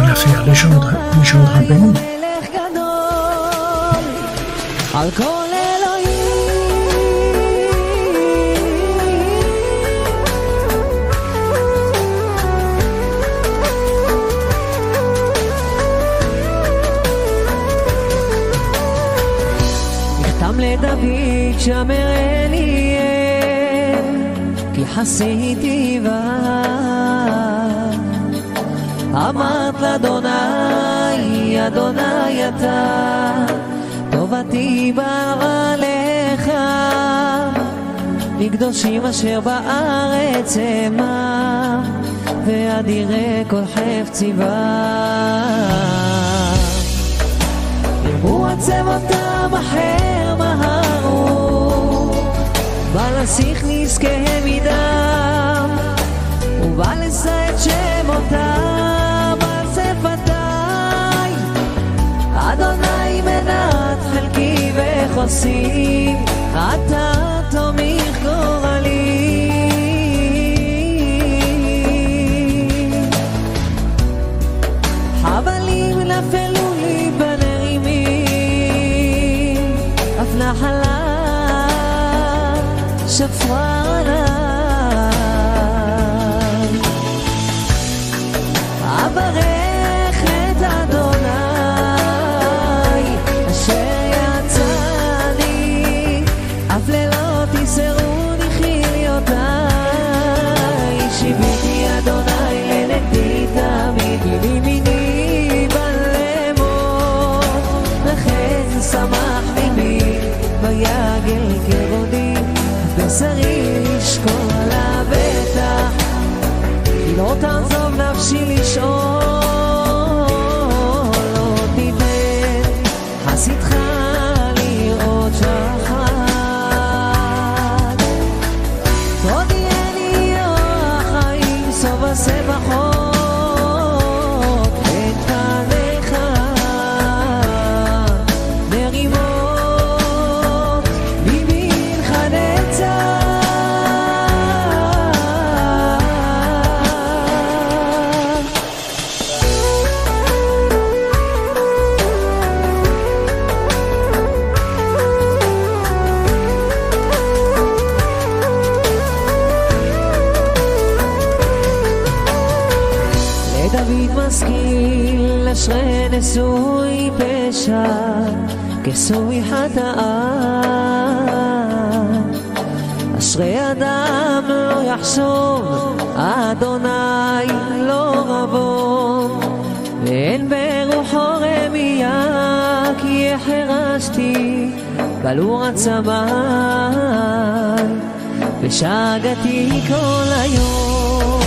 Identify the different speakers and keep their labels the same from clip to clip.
Speaker 1: להפריע לשון רבנו.
Speaker 2: על כל לדוד שמרני חסיתי בה. אמרת לאדוני אדוני אתה טובתי באה לך מקדושים אשר בארץ המה ואדירי כל חפצי בה ירבו עצמותם אחר בא נסיך נזקיהם מדם ובא לשא את שמותם על שפתיי אדוני מנת חלקי וחוסי אתה תומך גורלי. חבלים נפלו לי בנעימים אף נחלה to fly. כסוי חטאה אשרי אדם לא יחשוב אדוני לא רבו ואין ברוחו רמייה כי החרשתי בלור הצמאי ושגתי כל היום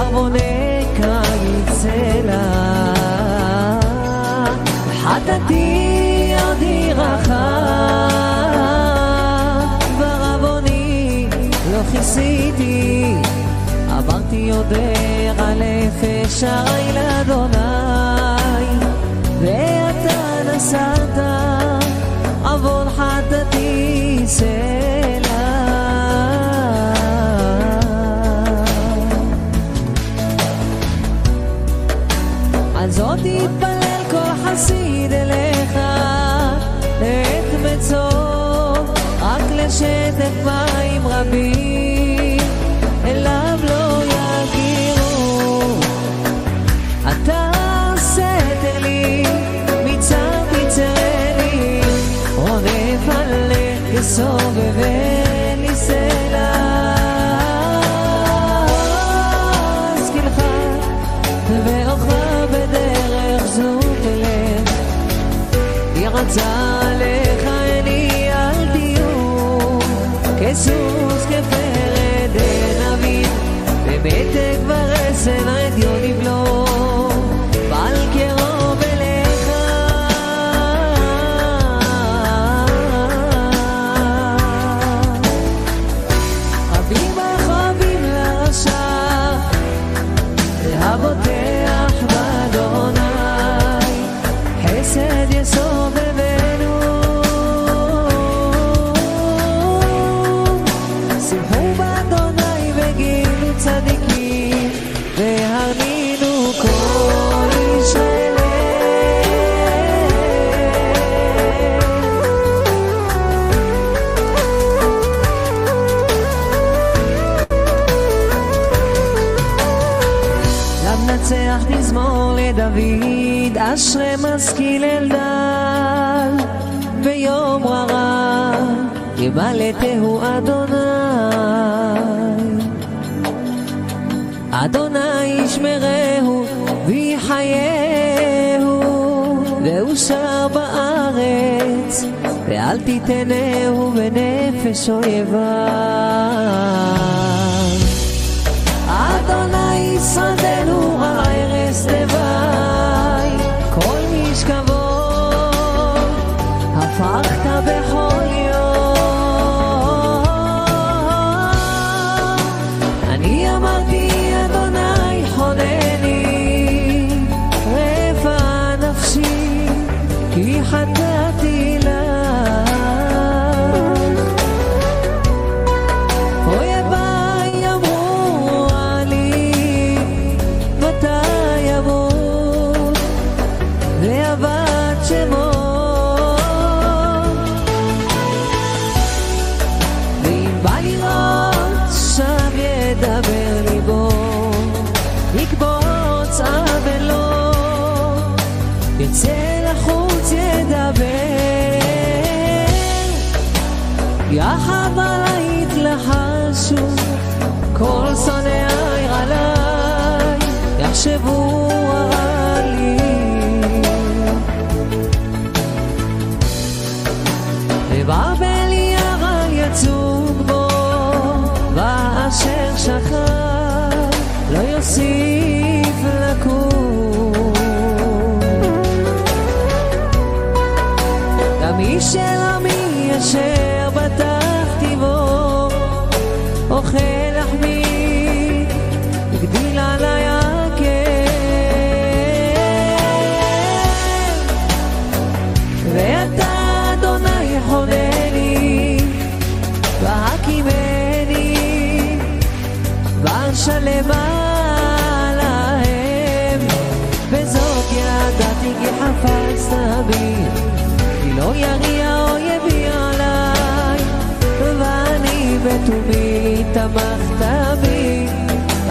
Speaker 2: ארמוני קיץ אלה. חטאתי עודי רחב, כבר עווני לא כיסיתי, עברתי עודר על נפש הרי לאדוני, ואתה נשאת עוון חטאתי סר. זאת יתפלל כל חסיד אליך לעת מצור רק לשטף מים רבים ואל תיתנהו בנפש אויביו.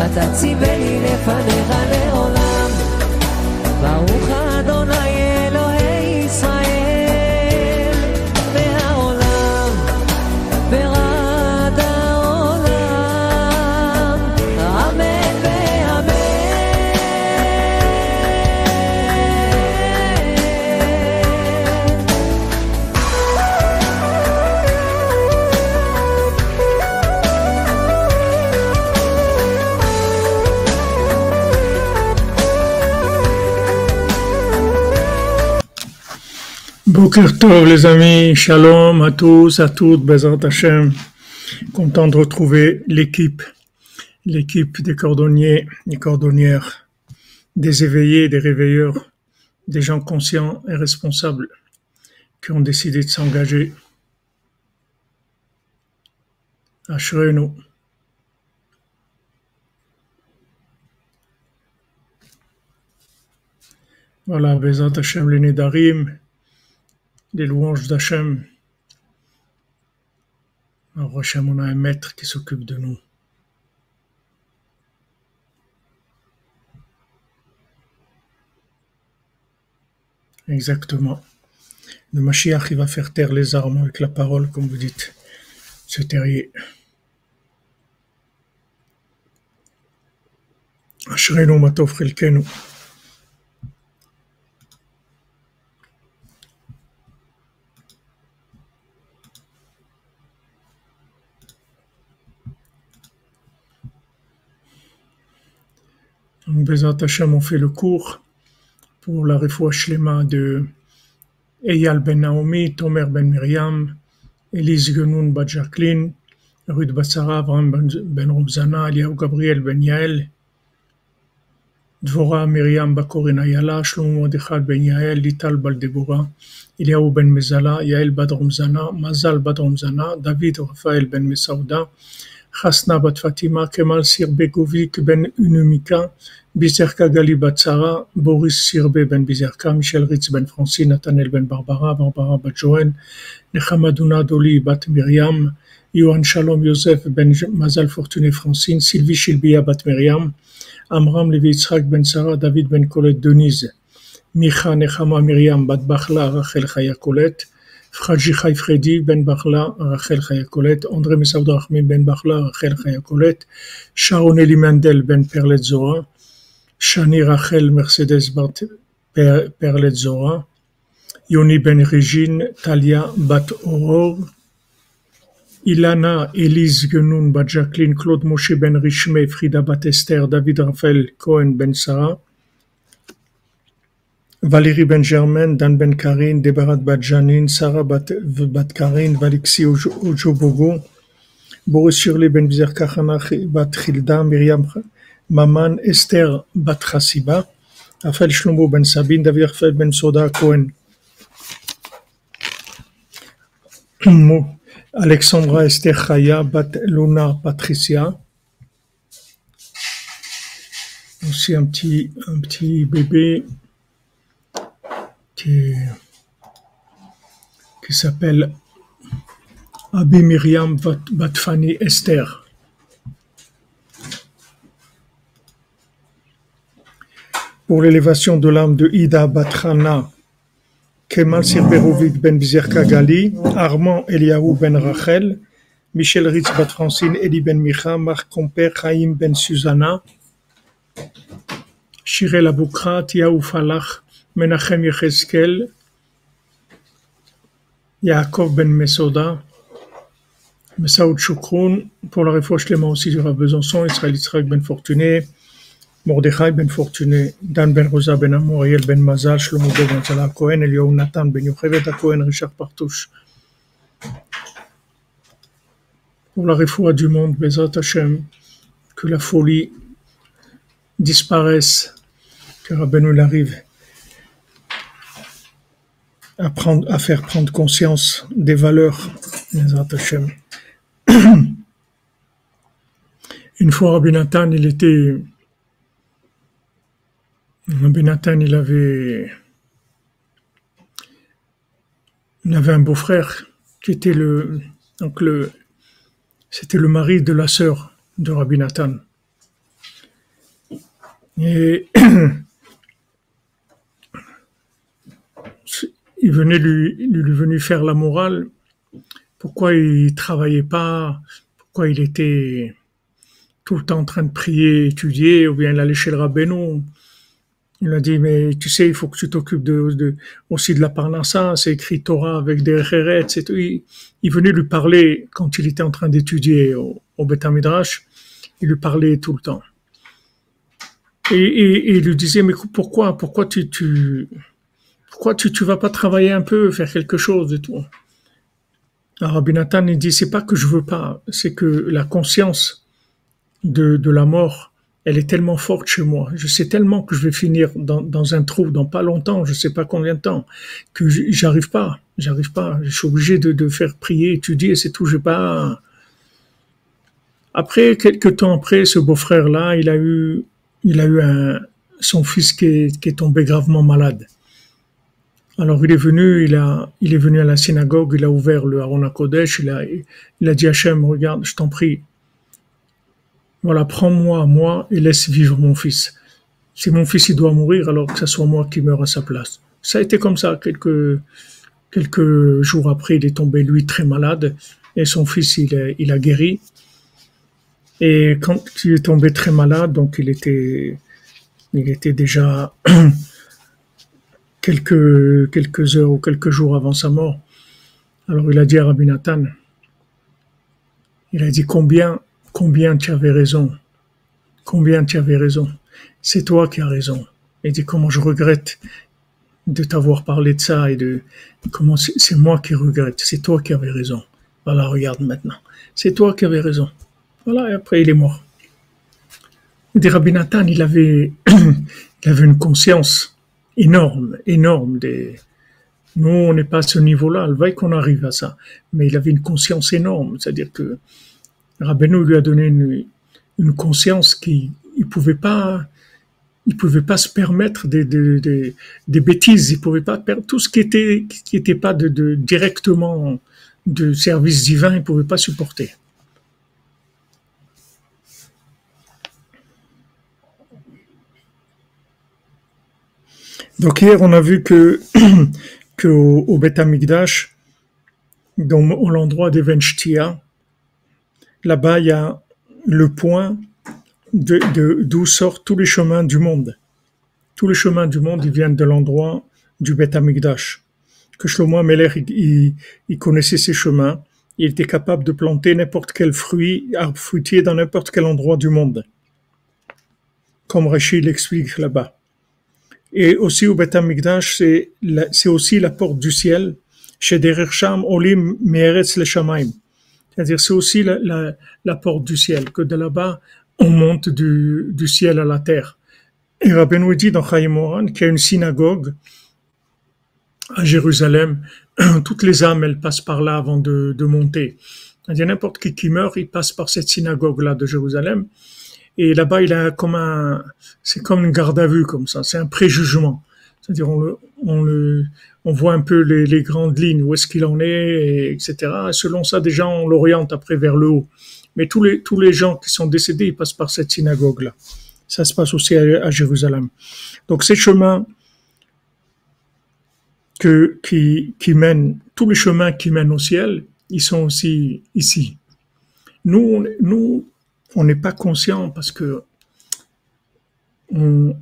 Speaker 2: אתה ציווה לי לפניך
Speaker 1: Boker Tov les amis, shalom à tous, à toutes, Bezrat Hashem. Content de retrouver l'équipe, l'équipe des cordonniers, des cordonnières, des éveillés, des réveilleurs, des gens conscients et responsables qui ont décidé de s'engager. Ashrenu. Voilà, Bezrat Hashem, les Nedarim, les louanges d'Hachem. Alors, Hachem, on a un maître qui s'occupe de nous. Exactement. Le Mashiach, il va faire taire les armes avec la parole, comme vous dites. Ce terrier. Ashrenu matov Donc, Bezat Hashem, fait le cours pour la Refoua de Eyal Ben Naomi, Tomer Ben Miriam, Elise Genoun Bat Jacqueline, Ruth Bassara, Avram Ben, ben Robzana, Eliaou Gabriel Ben Yael, Dvora Miriam Bakorin Ayala, Shlomo Mordechal Ben Yael, Lital Baldebora, Eliaou Ben Mezala, Yael Bat Romzana, Mazal Bat Romzana, David Raphaël Ben Mesauda, Hasna bat Fatima, Kemal Sirbegovic ben Unumika, Bizerka Gali Batsara, Boris Sirbe ben Bizerka, Michel Ritz ben Francine, Nathanel ben Barbara, Barbara bat Joël, Nechamadouna Doli bat Myriam, Yohan Shalom Yosef ben Mazal Fortuné Francine, Sylvie Chilbia bat Myriam, Amram Levi Yitzhak ben Sarah, David ben Colette Denise, Micha Nechama Myriam bat Bachla, Rachel Chaya Colette, בחלה, רחל חיה קולט, חאג'י חי פרדי בן בחלה, רחל חיה קולט, אנדרי מסעוד רחמים בן בחלה, רחל חיה קולט, שרון אלי מנדל בן פרלט זוהר, שני רחל מרסדס בת פר- פרלט זוהר, יוני בן רג'ין, טליה בת אורור, אילנה אליז גנון בת ז'קלין, קלוד משה בן רשמי, פרידה בת אסתר, דוד רפאל כהן בן שרה, Valérie Benjermen, Dan Benkarine, Debarat Badjanin, Sarah Batkarine, Valixi Ojobogo, Boris Shirley Benvizer Kachanach, Bat Hilda, Myriam Maman, Esther Bat Chassiba, Raphaël Shlomo Ben Sabine, David Raphaël Ben Soda Cohen. Alexandra Esther Chaya, Bat Luna Patricia. Aussi un petit, un petit bébé qui, qui s'appelle Abi Myriam Bat Bat Fanny Esther. Pour l'élévation de l'âme de Ida Batrana, Kemal Sirberovic Ben Bizerka Gali, Armand Eliaou Ben Rachel, Michel Ritz Bat Francine, Ben Micha, Marc Comper, Chaim Ben Susanna, Shirel Aboukra, Tiaou Falach, Menachem Yecheskel, Yaakov Ben Mesoda, Messaoud Choukroun, pour la réfouche Clément aussi du Rav Besançon, Israël Yitzhak Ben Fortuné, Mordechai Ben Fortuné, Dan Ben Rosa Ben Amour, Ariel Ben Mazal, Shlomo Ben Zala Cohen, Eliyahu Nathan Ben Yochevet Cohen, Richard Partouche. Pour la réfoua du monde, Bezat Hashem, que la folie disparaisse, que Rabbeinu arrive à, faire prendre conscience des valeurs. Une fois, Rabbi Nathan, il était. Rabbi Nathan, il avait. Il avait un beau-frère qui était le. Donc le. C'était le mari de la sœur de Rabbi Nathan. Et. il venait lui, lui venait faire la morale. Pourquoi il travaillait pas? Pourquoi il était tout le temps en train de prier, étudier, ou bien il allait chez le rabbin? Il a dit, mais tu sais, il faut que tu t'occupes aussi de la parnassa, c'est écrit Torah avec des tout. Il, il venait lui parler quand il était en train d'étudier au, au Beth Midrash, il lui parlait tout le temps. Et il lui disait, mais pourquoi, pourquoi tu, tu, pourquoi tu, tu vas pas travailler un peu, faire quelque chose et tout? Alors Rabbi Nathan, il dit, c'est pas que je veux pas, c'est que la conscience de, de la mort, elle est tellement forte chez moi. Je sais tellement que je vais finir dans, dans un trou dans pas longtemps, je sais pas combien de temps, que j'arrive pas, j'arrive pas. Je suis obligé de, de faire prier, étudier, c'est tout. J'ai pas. Après quelques temps après, ce beau-frère là, il a eu, il a eu un, son fils qui qui est tombé gravement malade. Alors il est venu, il a, il est venu à la synagogue, il a ouvert le Aaron Kodesh, il a, il a dit à Hachem, regarde, je t'en prie, voilà, prends-moi, moi, et laisse vivre mon fils. Si mon fils il doit mourir, alors que ce soit moi qui meure à sa place. Ça a été comme ça. Quelques, quelques jours après, il est tombé, lui, très malade, et son fils, il, a- il a guéri. Et quand il est tombé très malade, donc il était, il était déjà quelques, quelques heures ou quelques jours avant sa mort. Alors il a dit à Rabbi Nathan, il a dit combien, combien tu avais raison, combien tu avais raison. C'est toi qui as raison. Il dit comment je regrette de t'avoir parlé de ça et de comment c'est moi qui regrette. C'est toi qui avais raison. Voilà, regarde maintenant. C'est toi qui avais raison. Voilà, et après il est mort. Des Rabbi Nathan, il avait, il avait une conscience énorme, énorme. Nous, on n'est pas à ce niveau-là. Le va qu'on arrive à ça. Mais il avait une conscience énorme. C'est-à-dire que Rabbeinu lui a donné une, conscience qui, il pouvait pas, il pouvait pas se permettre des, bêtises. Il pouvait pas perdre tout ce qui était, pas de directement de service divin. Il pouvait pas supporter. Donc hier, on a vu que, que au, Beth Amikdash, dans l'endroit des Venchtia, là-bas, il y a le point de, de, d'où sortent tous les chemins du monde. Tous les chemins du monde, ils viennent de l'endroit du Beth Amikdash. Que Shlomo Meller, il connaissait ces chemins. Il était capable de planter n'importe quel fruit, arbre fruitier dans n'importe quel endroit du monde. Comme Rachid l'explique là-bas. Et aussi au Beth Amikdash, c'est, c'est aussi la porte du ciel. Chez Derecham, Olim, Meretz, le Shamaim. C'est-à-dire, c'est aussi la, la, porte du ciel, que de là-bas, on monte du, du ciel à la terre. Et Rabbeinu dit dans Chaim qu'il y a une synagogue à Jérusalem. Toutes les âmes, elles passent par là avant de, de monter. C'est-à-dire, n'importe qui qui meurt, il passe par cette synagogue-là de Jérusalem. Et là-bas, il a comme un, c'est comme une garde à vue, comme ça. C'est un préjugement. C'est-à-dire, on le, on le, on voit un peu les, grandes lignes, où est-ce qu'il en est, et etc. Et selon ça, déjà, on l'oriente après vers le haut. Mais tous les, tous les gens qui sont décédés, ils passent par cette synagogue-là. Ça se passe aussi à, à Jérusalem. Donc, ces chemins que, qui, qui mènent, tous les chemins qui mènent au ciel, ils sont aussi ici. Nous, nous, on n'est pas conscient parce que on,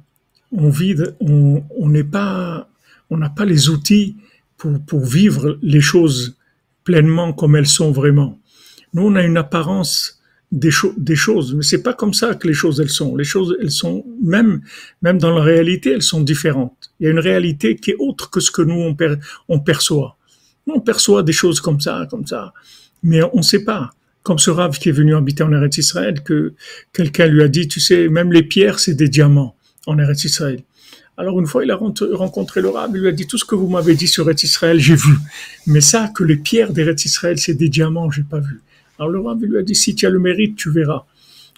Speaker 1: on vit, on n'est pas, on n'a pas les outils pour, pour vivre les choses pleinement comme elles sont vraiment. Nous, on a une apparence des, des choses, mais c'est pas comme ça que les choses elles sont. Les choses elles sont même même dans la réalité elles sont différentes. Il y a une réalité qui est autre que ce que nous on, on perçoit. Nous, on perçoit des choses comme ça, comme ça, mais on ne sait pas comme ce rave qui est venu habiter en Eretz Israël, que quelqu'un lui a dit, tu sais, même les pierres, c'est des diamants en Eretz Israël. Alors une fois, il a rencontré le rave, il lui a dit, tout ce que vous m'avez dit sur Eretz Israël, j'ai vu. Mais ça, que les pierres d'Eretz Israël, c'est des diamants, j'ai pas vu. Alors le rave lui a dit, si tu as le mérite, tu verras.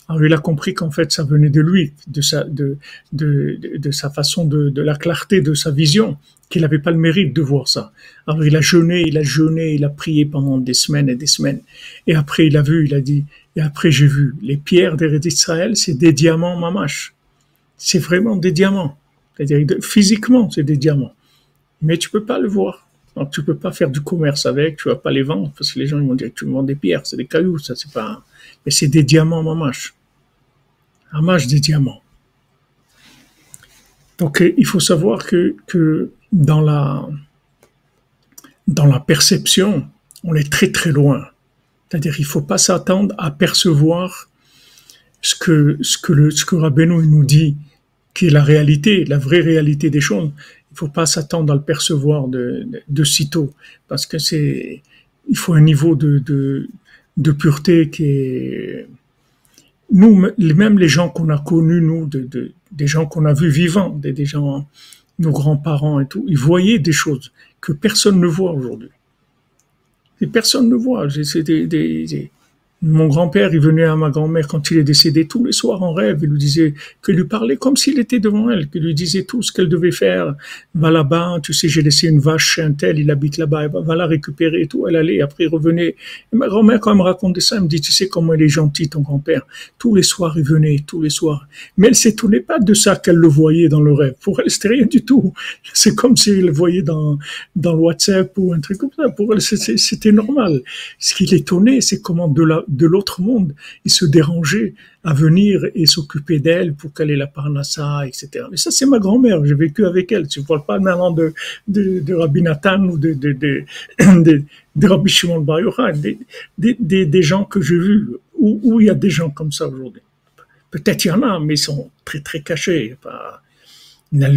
Speaker 1: Alors il a compris qu'en fait, ça venait de lui, de sa, de, de, de, sa façon de, de la clarté de sa vision qu'il n'avait pas le mérite de voir ça. Alors il a jeûné, il a jeûné, il a prié pendant des semaines et des semaines. Et après il a vu, il a dit, et après j'ai vu, les pierres d'Israël, c'est des diamants mamash. C'est vraiment des diamants. C'est-à-dire physiquement, c'est des diamants. Mais tu peux pas le voir. Donc tu peux pas faire du commerce avec, tu vas pas les vendre parce que les gens ils vont dire tu vends des pierres, c'est des cailloux, ça c'est pas. Mais c'est des diamants mamash. Mamash des diamants. Donc il faut savoir que, que dans la, dans la perception, on est très très loin. C'est-à-dire qu'il ne faut pas s'attendre à percevoir ce que, ce que, nous dit, qui est la réalité, la vraie réalité des choses. Il ne faut pas s'attendre à le percevoir de, de, de sitôt, parce que c'est, il faut un niveau de, de, de pureté qui est, nous, même les gens qu'on a connus, nous, de, de des gens qu'on a vus vivants, des, gens nos grands-parents et tout, ils voyaient des choses que personne ne voit aujourd'hui. Et personne ne voit. C'est des, mon grand-père, il venait à ma grand-mère quand il est décédé tous les soirs en rêve. Il lui disait que lui parlait comme s'il était devant elle, qu'il lui disait tout ce qu'elle devait faire. Va là-bas, tu sais, j'ai laissé une vache chez un tel, il habite là-bas, va la récupérer et tout. Elle allait, après revenait. Et ma grand-mère, quand elle me racontait ça, elle me dit, tu sais comment il est gentil, ton grand-père. Tous les soirs, il venait, tous les soirs. Mais elle s'étonnait pas de ça qu'elle le voyait dans le rêve. Pour elle, c'était rien du tout. C'est comme s'il le voyait dans, dans le WhatsApp ou un truc comme ça. Pour elle, c'était normal. Ce qui l'étonnait, c'est comment de la de l'autre monde. Il se dérangeait à venir et s'occuper d'elle pour qu'elle ait la parnassa, etc. Mais ça, c'est ma grand-mère. J'ai vécu avec elle. Tu ne parles pas maintenant de, de, Rabbi Nathan ou de, de, de, de, Rabbi Shimon Bar des, des, des, gens que j'ai vus, où, où il y a des gens comme ça aujourd'hui. Peut-être il y en a, mais ils sont très, très cachés. La,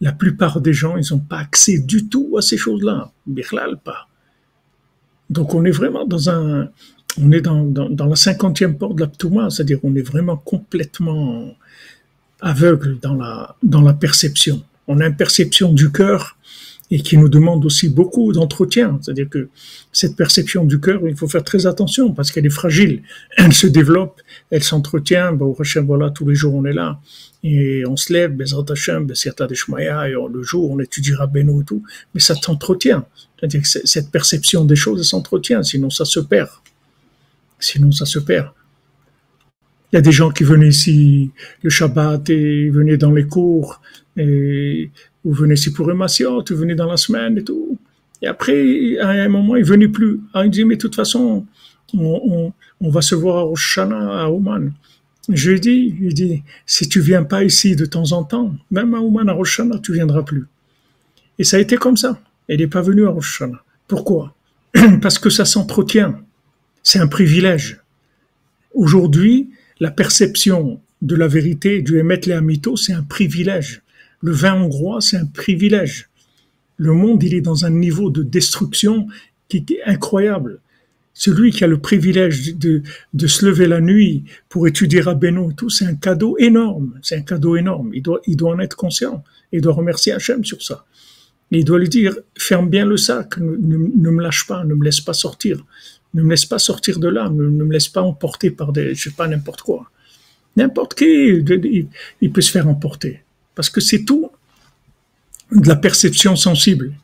Speaker 1: la plupart des gens, ils n'ont pas accès du tout à ces choses-là. Birlal, pas. Donc on est vraiment dans un, on est dans, dans, dans la cinquantième porte de la Ptouma, c'est-à-dire on est vraiment complètement aveugle dans la, dans la perception. On a une perception du cœur et qui nous demande aussi beaucoup d'entretien. C'est-à-dire que cette perception du cœur, il faut faire très attention parce qu'elle est fragile. Elle se développe, elle s'entretient. Bon, voilà, tous les jours on est là et on se lève, Bezrat Hashem, Deshmaya, et le jour on étudiera Beno et tout, mais ça s'entretient. C'est-à-dire que cette perception des choses s'entretient, sinon ça se perd. Sinon ça se perd. Il y a des gens qui venaient ici le Shabbat et venaient dans les cours et vous venez ici pour Emassiot, vous venez dans la semaine et tout. Et après, à un moment, il venait plus. Ah, il dit, mais de toute façon, on, va se voir à Rosh à Ouman. Je lui il dit, si tu viens pas ici de temps en temps, même à Ouman, à Rosh tu viendras plus. Et ça a été comme ça. Il n'est pas venu à Rosh Pourquoi? Parce que ça s'entretient. C'est un privilège. Aujourd'hui, la perception de la vérité du Emet Amito, c'est un privilège. Le vin hongrois, c'est un privilège. Le monde, il est dans un niveau de destruction qui est incroyable. Celui qui a le privilège de, de se lever la nuit pour étudier Rabbeinu et tout, c'est un cadeau énorme. C'est un cadeau énorme. Il doit, il doit en être conscient. Il doit remercier Hachem sur ça. il doit lui dire, ferme bien le sac, ne, me lâche pas, ne me laisse pas sortir. Ne me laisse pas sortir de là, ne, me laisse pas emporter par des, je sais pas, n'importe quoi. N'importe qui, il peut se faire emporter. Parce que c'est tout de la perception sensible.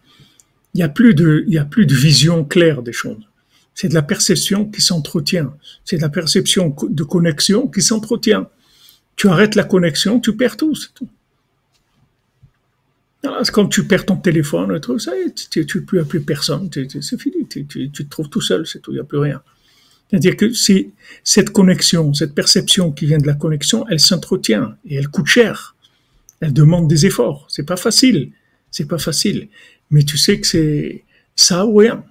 Speaker 1: Il n'y a plus de, il y a plus de vision claire des choses. C'est de la perception qui s'entretient. C'est de la perception de connexion qui s'entretient. Tu arrêtes la connexion, tu perds tout, c'est tout. C'est comme tu perds ton téléphone, ça tu n'as plus, personne, c'est fini, tu, te trouves tout seul, c'est tout, il n'y a plus rien. C'est-à-dire que cette connexion, cette perception qui vient de la connexion, elle s'entretient et elle coûte cher. Elle demande des efforts. C'est pas facile. C'est pas facile. Mais tu sais que c'est ça ou rien.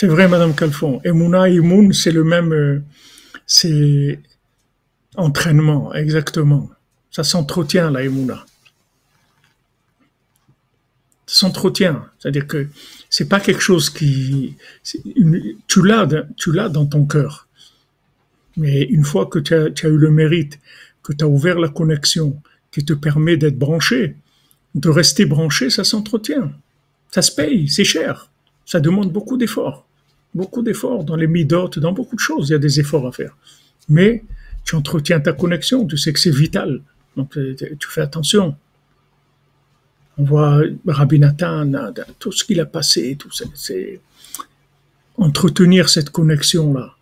Speaker 1: C'est vrai, Madame Calfon. Emouna et Moon, c'est le même, euh, entraînement, exactement. Ça s'entretient, la Emouna. Ça s'entretient. C'est-à-dire que c'est pas quelque chose qui, tu l'as, tu dans ton cœur. Mais une fois que tu as, eu le mérite, que tu as ouvert la connexion qui te permet d'être branché, de rester branché, ça s'entretient. Ça se paye, c'est cher. Ça demande beaucoup d'efforts. Beaucoup d'efforts dans les midotes, dans beaucoup de choses, il y a des efforts à faire. Mais tu entretiens ta connexion, tu sais que c'est vital. Donc euh, tu fais attention. On voit Rabbi Nathan, tout ce qu'il a passé, tout ça, c'est entretenir cette connexion-là.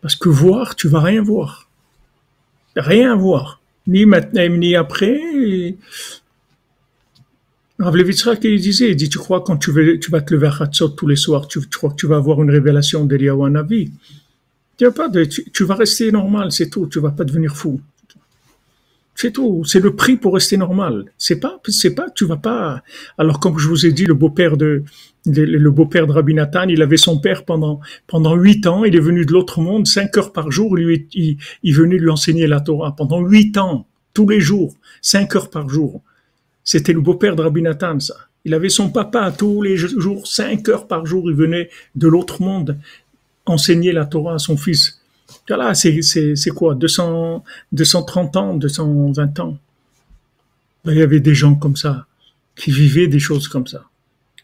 Speaker 1: Parce que voir, tu vas rien voir. Rien voir. Ni maintenant, ni après. Rav Levitzrak, il disait, il dit, tu crois quand tu vas te lever à Hatzot tous les soirs, tu, crois que tu vas avoir une révélation d'Eliyahu Navi. Tu, pas de, tu, vas rester normal, c'est tout, tu vas pas devenir fou. C'est tout. C'est le prix pour rester normal. C'est pas, c'est pas, tu vas pas. Alors, comme je vous ai dit, le beau-père de, le beau-père de Rabbi Nathan, il avait son père pendant, pendant huit ans. Il est venu de l'autre monde, cinq heures par jour. Il, il venait lui enseigner la Torah pendant huit ans, tous les jours, cinq heures par jour. C'était le beau-père de Rabbi Nathan, ça. Il avait son papa tous les jours, cinq heures par jour. Il venait de l'autre monde enseigner la Torah à son fils. Voilà, c'est quoi? 200, 230 ans, 220 ans? Ben, il y avait des gens comme ça, qui vivaient des choses comme ça.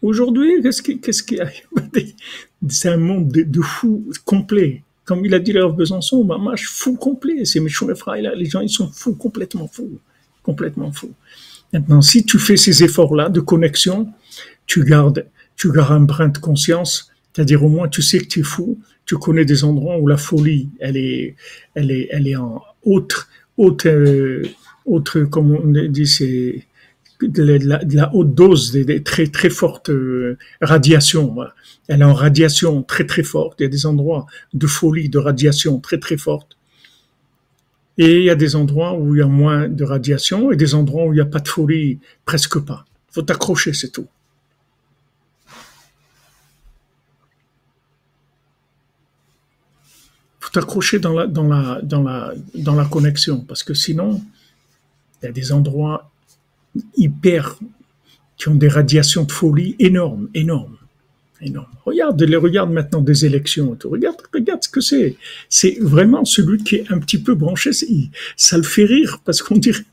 Speaker 1: Aujourd'hui, qu'est-ce qui, qu'est-ce qui arrive? C'est un monde de, de fous complet. Comme il a dit leur Besançon, mamache fou complet. C'est là, les gens, ils sont fous, complètement fous. Complètement fous. Maintenant, si tu fais ces efforts-là de connexion, tu gardes, tu gardes un brin de conscience, c'est-à-dire au moins tu sais que tu es fou, tu connais des endroits où la folie, elle est, elle est, elle est en haute, haute, euh, comme on dit, c'est de haute dose, des, très très fortes euh, radiations. Elle est en radiation très très forte. Il y a des endroits de folie, de radiation très très forte. Et il y a des endroits où il y a moins de radiation et des endroits où il n'y a pas de folie, presque pas. Faut t'accrocher, c'est tout. Faut t'accrocher dans la, dans, la, dans, la, dans la connexion, parce que sinon, il y a des endroits hyper, qui ont des radiations de folie énormes, énormes, énormes. Regarde, les regarde maintenant des élections. Regarde, regarde ce que c'est. C'est vraiment celui qui est un petit peu branché. Ça le fait rire parce qu'on dirait,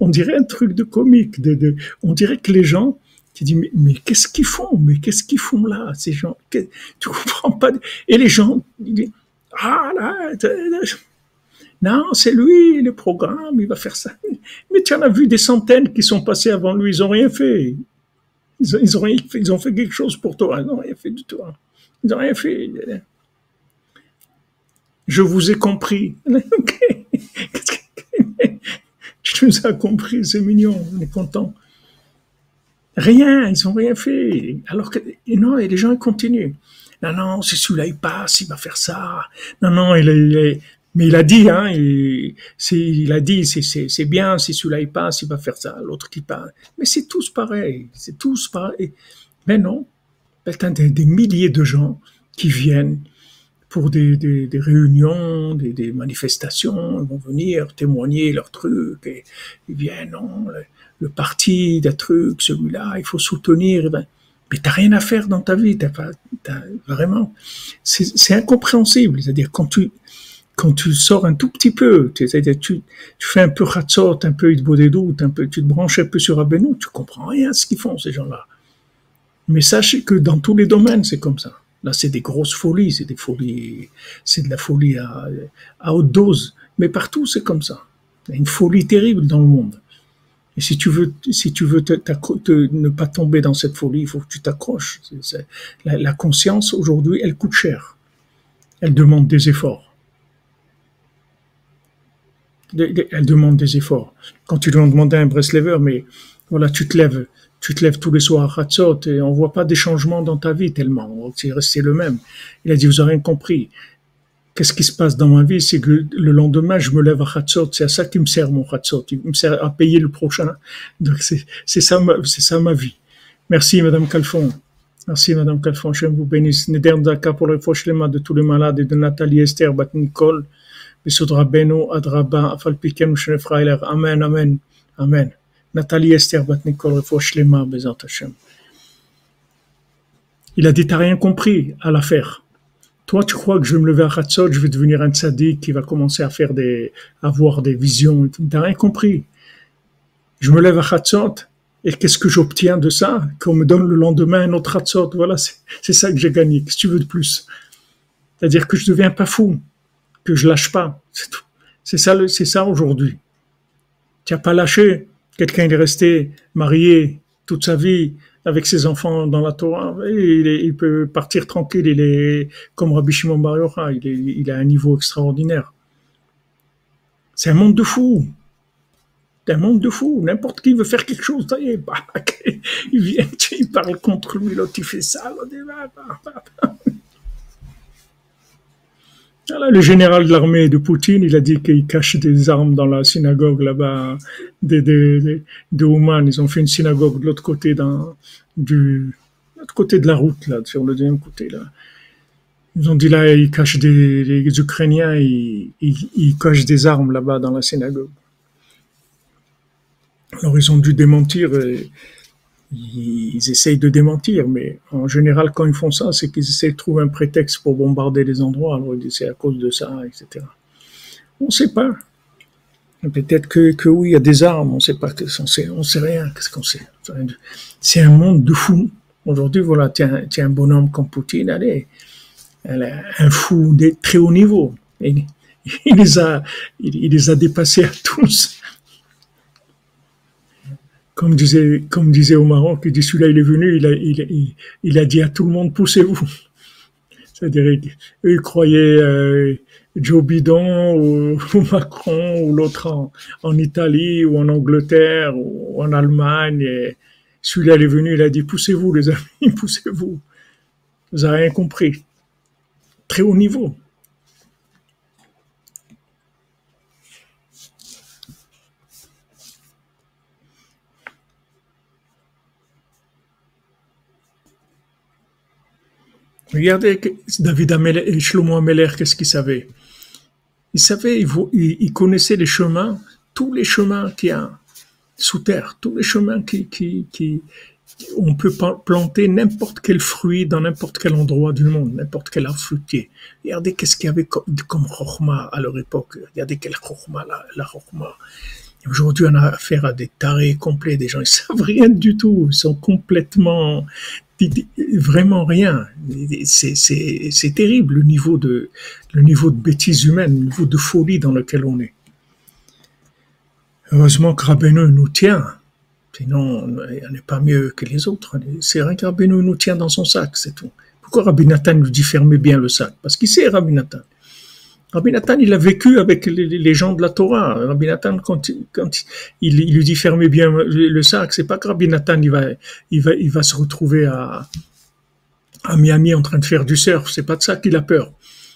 Speaker 1: on dirait un truc de comique. De, on dirait que les gens, tu dis, mais, mais qu'est-ce qu'ils font? Mais qu'est-ce qu'ils font là Ces gens, tu comprends pas? Et les gens, ils disent, ah là, non, c'est lui, le programme, il va faire ça. Mais tu en as vu des centaines qui sont passés avant lui, ils n'ont rien fait. Ils ont, fait, quelque chose pour toi. Ils n'ont rien fait du tout. Ils n'ont rien fait. Je vous ai compris. tu nous as compris, c'est mignon, on est content. Rien, ils n'ont rien fait. Alors que, non, et les gens continuent. Non, non, si celui-là il passe, il va faire ça. Non, non, il est, mais il a dit, hein, il, il a dit, c'est bien, si celui-là il passe, il va faire ça, l'autre qui passe. Mais c'est tous pareil, c'est tous pareil. Mais non, des, des milliers de gens qui viennent pour des, réunions, des, manifestations, ils vont venir témoigner leurs trucs, et ils viennent, non, le, parti, des trucs, celui-là, il faut soutenir. Et ben, mais t'as rien à faire dans ta vie, t'as pas, as, vraiment, c'est incompréhensible. C'est-à-dire quand tu quand tu sors un tout petit peu, c'est-à-dire tu, tu fais un peu ratzot, un peu des un peu, tu te branches un peu sur Abenou, tu comprends rien à ce qu'ils font ces gens-là. Mais sachez que dans tous les domaines, c'est comme ça. Là, c'est des grosses folies, c'est des folies, c'est de la folie à, à haute dose. Mais partout, c'est comme ça. Il y a une folie terrible dans le monde. Et si tu veux, si tu veux ne pas tomber dans cette folie, il faut que tu t'accroches. La, la conscience, aujourd'hui, elle coûte cher. Elle demande des efforts elle demande des efforts. Quand tu lui as demandé un Breslever, mais voilà, tu te lèves, tu te lèves tous les soirs à Hatzot et on voit pas des changements dans ta vie tellement. C'est resté le même. Il a dit, vous avez rien compris. Qu'est-ce qui se passe dans ma vie? C'est que le lendemain, je me lève à Hatzot. C'est à ça qui me sert mon Hatzot. Il me sert à payer le prochain. Donc c'est ça, c'est ça ma vie. Merci, Madame Calfon. Merci, Madame Calfon. Je vous bénisse. Neder Daka pour les de tous les malades et de Nathalie Esther Bat Nicole. Amen, Amen, Amen. Nathalie Esther Batnikol, Shlema, Bezat Hashem. Il a dit, t'as rien compris à l'affaire. Toi, tu crois que je vais me lever à Hatzot, je vais devenir un tzaddik qui va commencer à faire des, avoir des visions. T'as rien compris. Je me lève à Hatzot, et qu'est-ce que j'obtiens de ça? Qu'on me donne le lendemain un autre Hatzot. Voilà, c'est ça que j'ai gagné. Qu'est-ce que tu veux de plus? C'est-à-dire que je deviens pas fou que je lâche pas. C'est ça, c'est ça aujourd'hui. Tu n'as pas lâché. Quelqu'un est resté marié toute sa vie avec ses enfants dans la Torah. il, peut partir tranquille. Il est comme Rabbi Shimon Bar Yochai. Il, a un niveau extraordinaire. C'est un monde de fous. C'est un monde de fous. N'importe qui veut faire quelque chose, ça y est, bah, il vient, il parle contre lui, l'autre il fait ça, le général de l'armée de Poutine, il a dit qu'il cache des armes dans la synagogue là-bas de, de, de, Ouman. Ils ont fait une synagogue de l'autre côté dans, du, l'autre côté de la route, là, sur le deuxième côté, là. Ils ont dit là, ils cachent des, les Ukrainiens, ils, ils, cachent des armes là-bas dans la synagogue. Alors ils ont dû démentir. Et, ils essayent de démentir, mais en général, quand ils font ça, c'est qu'ils essayent de trouver un prétexte pour bombarder les endroits. Alors, c'est à cause de ça, etc. On ne sait pas. Peut-être que, que, oui, il y a des armes, on ne sait pas, on sait, on sait rien, qu'est-ce qu'on sait. C'est un monde de fous. Aujourd'hui, voilà, tiens, tiens un bonhomme comme Poutine, allez, un fou de très haut niveau. il, les a, il les a dépassés à tous comme disait, comme disait au Maroc, il dit celui-là il est venu, il a, il, il, a dit à tout le monde poussez-vous. C'est-à-dire, eux ils croyaient euh, Joe Bidon ou, Macron ou l'autre en, en, Italie ou en Angleterre ou en Allemagne. Celui-là il est venu, il a dit poussez-vous les amis, poussez-vous. Vous n'avez rien compris. Très haut niveau. Regardez David et Shlomo Ameler, qu'est-ce qu'ils savaient Ils savaient, ils, connaissaient les chemins, tous les chemins qu'il y a sous terre, tous les chemins qui, on peut planter n'importe quel fruit dans n'importe quel endroit du monde, n'importe quel arbre fruitier. Regardez qu'est-ce qu'il y avait comme, comme à leur époque. Regardez quelle chorma, la, la chorma. Aujourd'hui, on a affaire à des tarés complets, des gens, ils savent rien du tout, ils sont complètement, vraiment rien. C'est, terrible le niveau de, le niveau bêtise humaine, le niveau de folie dans lequel on est. Heureusement que Rabbeinu nous tient. Sinon, on n'est pas mieux que les autres. C'est vrai que nous tient dans son sac, c'est tout. Pourquoi Rabbi Nathan nous dit fermez bien le sac? Parce qu'il sait Rabbi Nathan. Rabbi Nathan, il a vécu avec les, gens de la Torah. Rabbi Nathan, quand, il, lui dit fermez bien le, sac, c'est pas que Rabbi Nathan, il va, il va, il va se retrouver à, à Miami en train de faire du surf. C'est pas de ça qu'il a peur.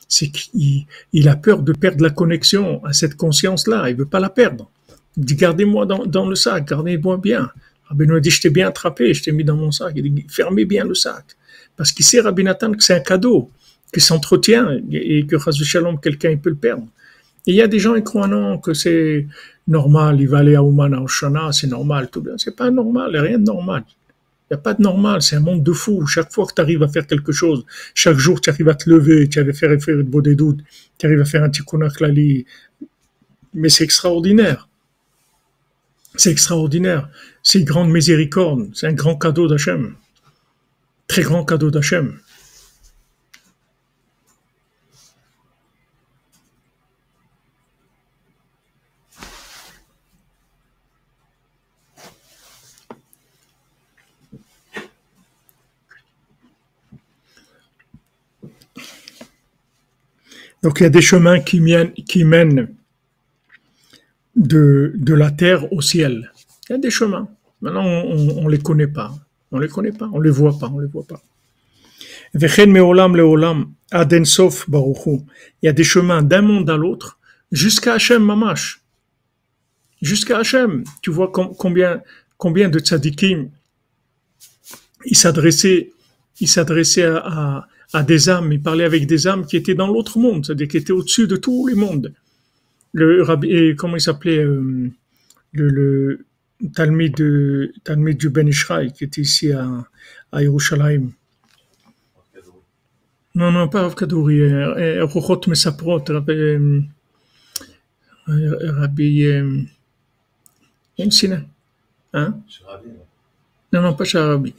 Speaker 1: C'est qu'il il a peur de perdre la connexion à cette conscience-là. Il veut pas la perdre. Il dit gardez-moi dans, dans le sac, gardez-moi bien. Rabbi Nathan dit je t'ai bien attrapé, je t'ai mis dans mon sac. Il dit fermez bien le sac. Parce qu'il sait Rabbi Nathan que c'est un cadeau qui s'entretient et que Chas Shalom, quelqu'un il peut le perdre. Et il y a des gens qui croient non, que c'est normal, il va aller à Ouman à Oshana, c'est normal, tout bien. C'est pas normal, rien de normal. Il n'y a pas de normal, c'est un monde de fou. Chaque fois que tu arrives à faire quelque chose, chaque jour tu arrives à te lever, tu arrives à faire, faire une des doutes, tu arrives à faire un tikkun klali. Mais c'est extraordinaire. C'est extraordinaire. C'est une grande miséricorde. C'est un grand cadeau d'Hachem. Très grand cadeau d'Hachem. Donc il y a des chemins qui mènent, qui mènent de, de la terre au ciel. Il y a des chemins. Maintenant, on ne les connaît pas. On les connaît pas, on les voit pas, on les voit pas. Il y a des chemins d'un monde à l'autre jusqu'à Hachem mamash. Jusqu'à Hachem. Tu vois com- combien, combien de tzadikim ils s'adressaient, ils s'adressaient à, à des âmes, ils parlaient avec des âmes qui étaient dans l'autre monde, c'est-à-dire qui étaient au-dessus de tous les mondes. Le rabbi, comment il s'appelait, euh, le, le Talmud, de, Talmud du Ben Ishraï, qui était ici à, à Yerushalayim. Non, non, pas Rav Kadouri, euh, euh, Rochot Mesaprot, Rabbi, euh, euh, euh, Yansina. Hein? Non, non, pas Sharabi.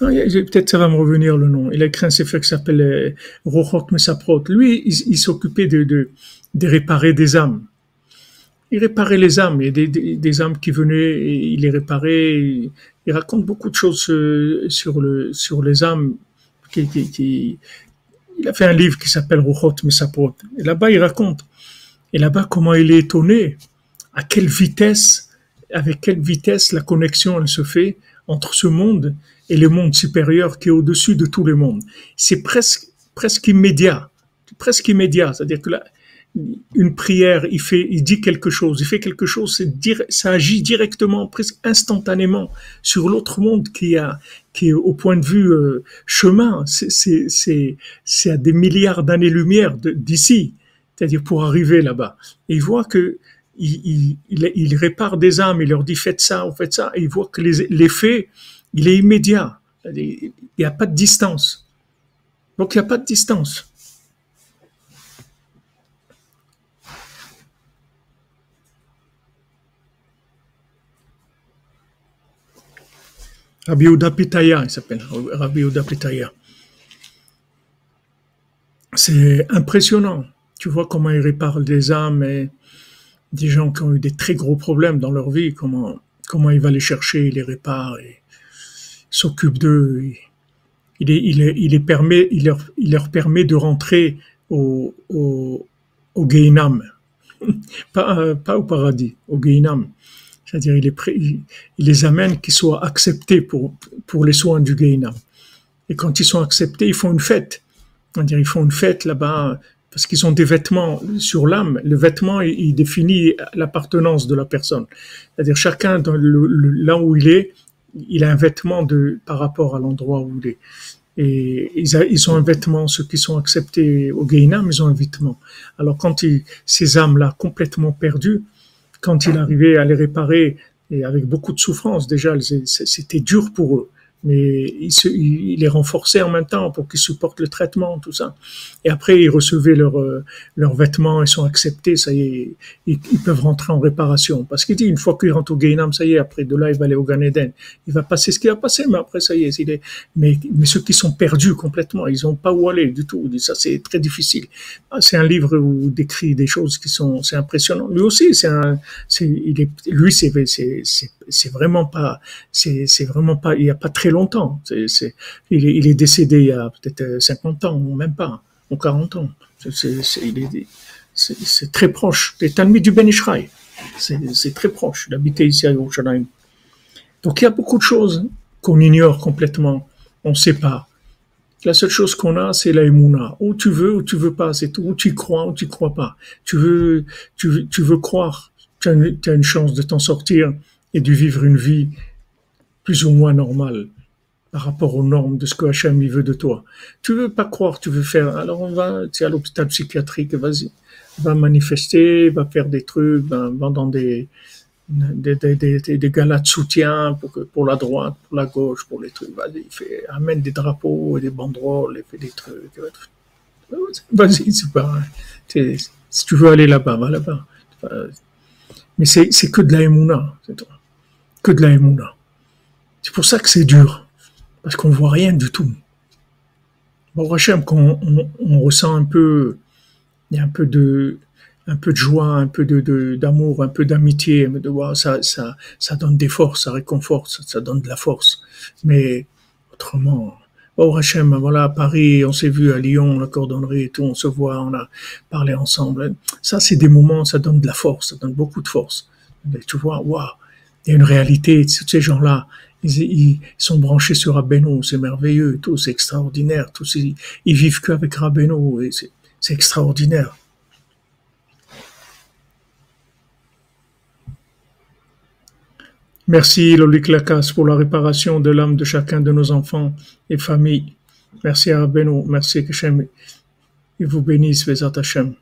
Speaker 1: Ah, Peut-être ça va me revenir le nom. Il a écrit un sefer qui s'appelle euh, Mesaprot. Lui, il, s'occupait de, de, de réparer des âmes. Il réparait les âmes. Il y a des, des, âmes qui venaient, il les réparait. Il, raconte beaucoup de choses euh, sur, le, sur les âmes. Il a fait un livre qui s'appelle Rochot Mesaprot. Et là-bas, il raconte. Et là-bas, comment il est étonné, à quelle vitesse, avec quelle vitesse la connexion elle se fait entre ce monde et le monde supérieur qui est au-dessus de tous les mondes. C'est presque, presque immédiat, presque immédiat. C'est-à-dire que là, une prière, il fait, il dit quelque chose, il fait quelque chose, ça agit directement, presque instantanément sur l'autre monde qui a, qui est au point de vue euh, chemin. C'est, c'est, c'est, à des milliards d'années-lumière d'ici, c'est-à-dire pour arriver là-bas. Et il voit que il, il, il, répare des âmes, il leur dit faites ça ou faites ça, et il voit que les- l'effet, il est immédiat. Il n'y a pas de distance. Donc il n'y a pas de distance. Rabbi Pitaya, il s'appelle Rabbi. C'est impressionnant. Tu vois comment il répare des âmes et des gens qui ont eu des très gros problèmes dans leur vie, comment, comment il va les chercher, il les répare, s'occupe d'eux. Il, il, il, il leur, il leur permet de rentrer au, au, au pas, euh, pas au paradis, au Gehinam. C'est-à-dire, il, il, il les amène qu'ils soient acceptés pour, pour les soins du Gehinam. Et quand ils sont acceptés, ils font une fête. C'est-à-dire, ils font une fête là-bas parce qu'ils ont des vêtements sur l'âme. Le vêtement, il, il définit l'appartenance de la personne. C'est-à-dire, chacun, dans le- le- là où il est, il a un vêtement de, par rapport à l'endroit où il est. Et ils, ils ont un vêtement, ceux qui sont acceptés au Gehinam, ils ont un vêtement. Alors, quand il, ces âmes-là, complètement perdues, quand il arrivait à les réparer et avec beaucoup de souffrance. Déjà, c'était dur pour eux, mais il, se, il, les renforçait en même temps pour qu'ils supportent le traitement, tout ça. Et après, ils recevaient leurs euh, leurs vêtements, ils sont acceptés, ça y est, ils, peuvent rentrer en réparation. Parce qu'il dit, une fois qu'ils rentrent au Gainam, ça y est, après de là, il va aller au Gan Eden. Il va passer ce qui va passer, mais après, ça y est, il est mais, mais ceux qui sont perdus complètement, ils n'ont pas où aller du tout. Ça, c'est très difficile. Ah, C'est un livre où décrit des choses qui sont, c'est impressionnant. Lui aussi, c'est un, c'est, il est, lui, c'est, c'est, c'est, c'est vraiment pas, c'est, c'est vraiment pas, il y a pas très longtemps. C'est, c'est, il est, il est décédé il y a peut-être euh, 50 ans, ou même pas, ou 40 ans. C'est, c'est, c'est- c'est, c'est très proche. des Talmud du Ben Ishraï. C'est, c'est très proche d'habiter ici à Yerushalayim. Donc il y a beaucoup de choses qu'on ignore complètement. On ne sait pas. La seule chose qu'on a, c'est la émouna. Ou tu veux, ou tu veux pas, c'est. Ou tu crois, ou tu crois pas. Tu veux, tu veux, tu veux croire. Tu as, tu as une chance de t'en sortir et de vivre une vie plus ou moins normale par rapport aux normes de ce que Hachem il veut de toi. Tu veux pas croire, tu veux faire. Alors on va, tu es à l'hôpital psychiatrique, vas-y, va manifester, va faire des trucs, va, va dans des, des, des, des, galas de soutien pour, que- pour la droite, pour la gauche, pour les trucs. Vas-y, fais, amène des drapeaux et des banderoles et fais des trucs. Vas-y, c'est pas. Si tu veux aller là-bas, va là-bas. Mais c'est c'est que de la émouna, c'est tout. Que de la émouna. C'est pour ça que c'est dur. Parce qu'on voit rien du tout. Bon, Hachem, quand on, on- ressent un peu, il y a un peu de, un peu de joie, un peu de, d'amour, un peu d'amitié, de voir ça, ça, ça donne des forces, ça réconforte, ça, donne de la force. Mais autrement, oh Hachem, voilà, à Paris, on s'est vu à Lyon, la cordonnerie et tout, on se voit, on a parlé ensemble. Ça, c'est des moments, ça donne de la force, ça donne beaucoup de force. Tu vois, waouh, il y a une réalité, tous ces gens-là, ils, sont branchés sur Rabbeinu, c'est merveilleux, tout, c'est extraordinaire, tous, ils, vivent qu'avec Rabbeinu, c'est, extraordinaire. Merci Lolik Lakas pour la réparation de l'âme de chacun de nos enfants et familles. Merci à merci Hachem il vous bénisse, Vezat Hashem.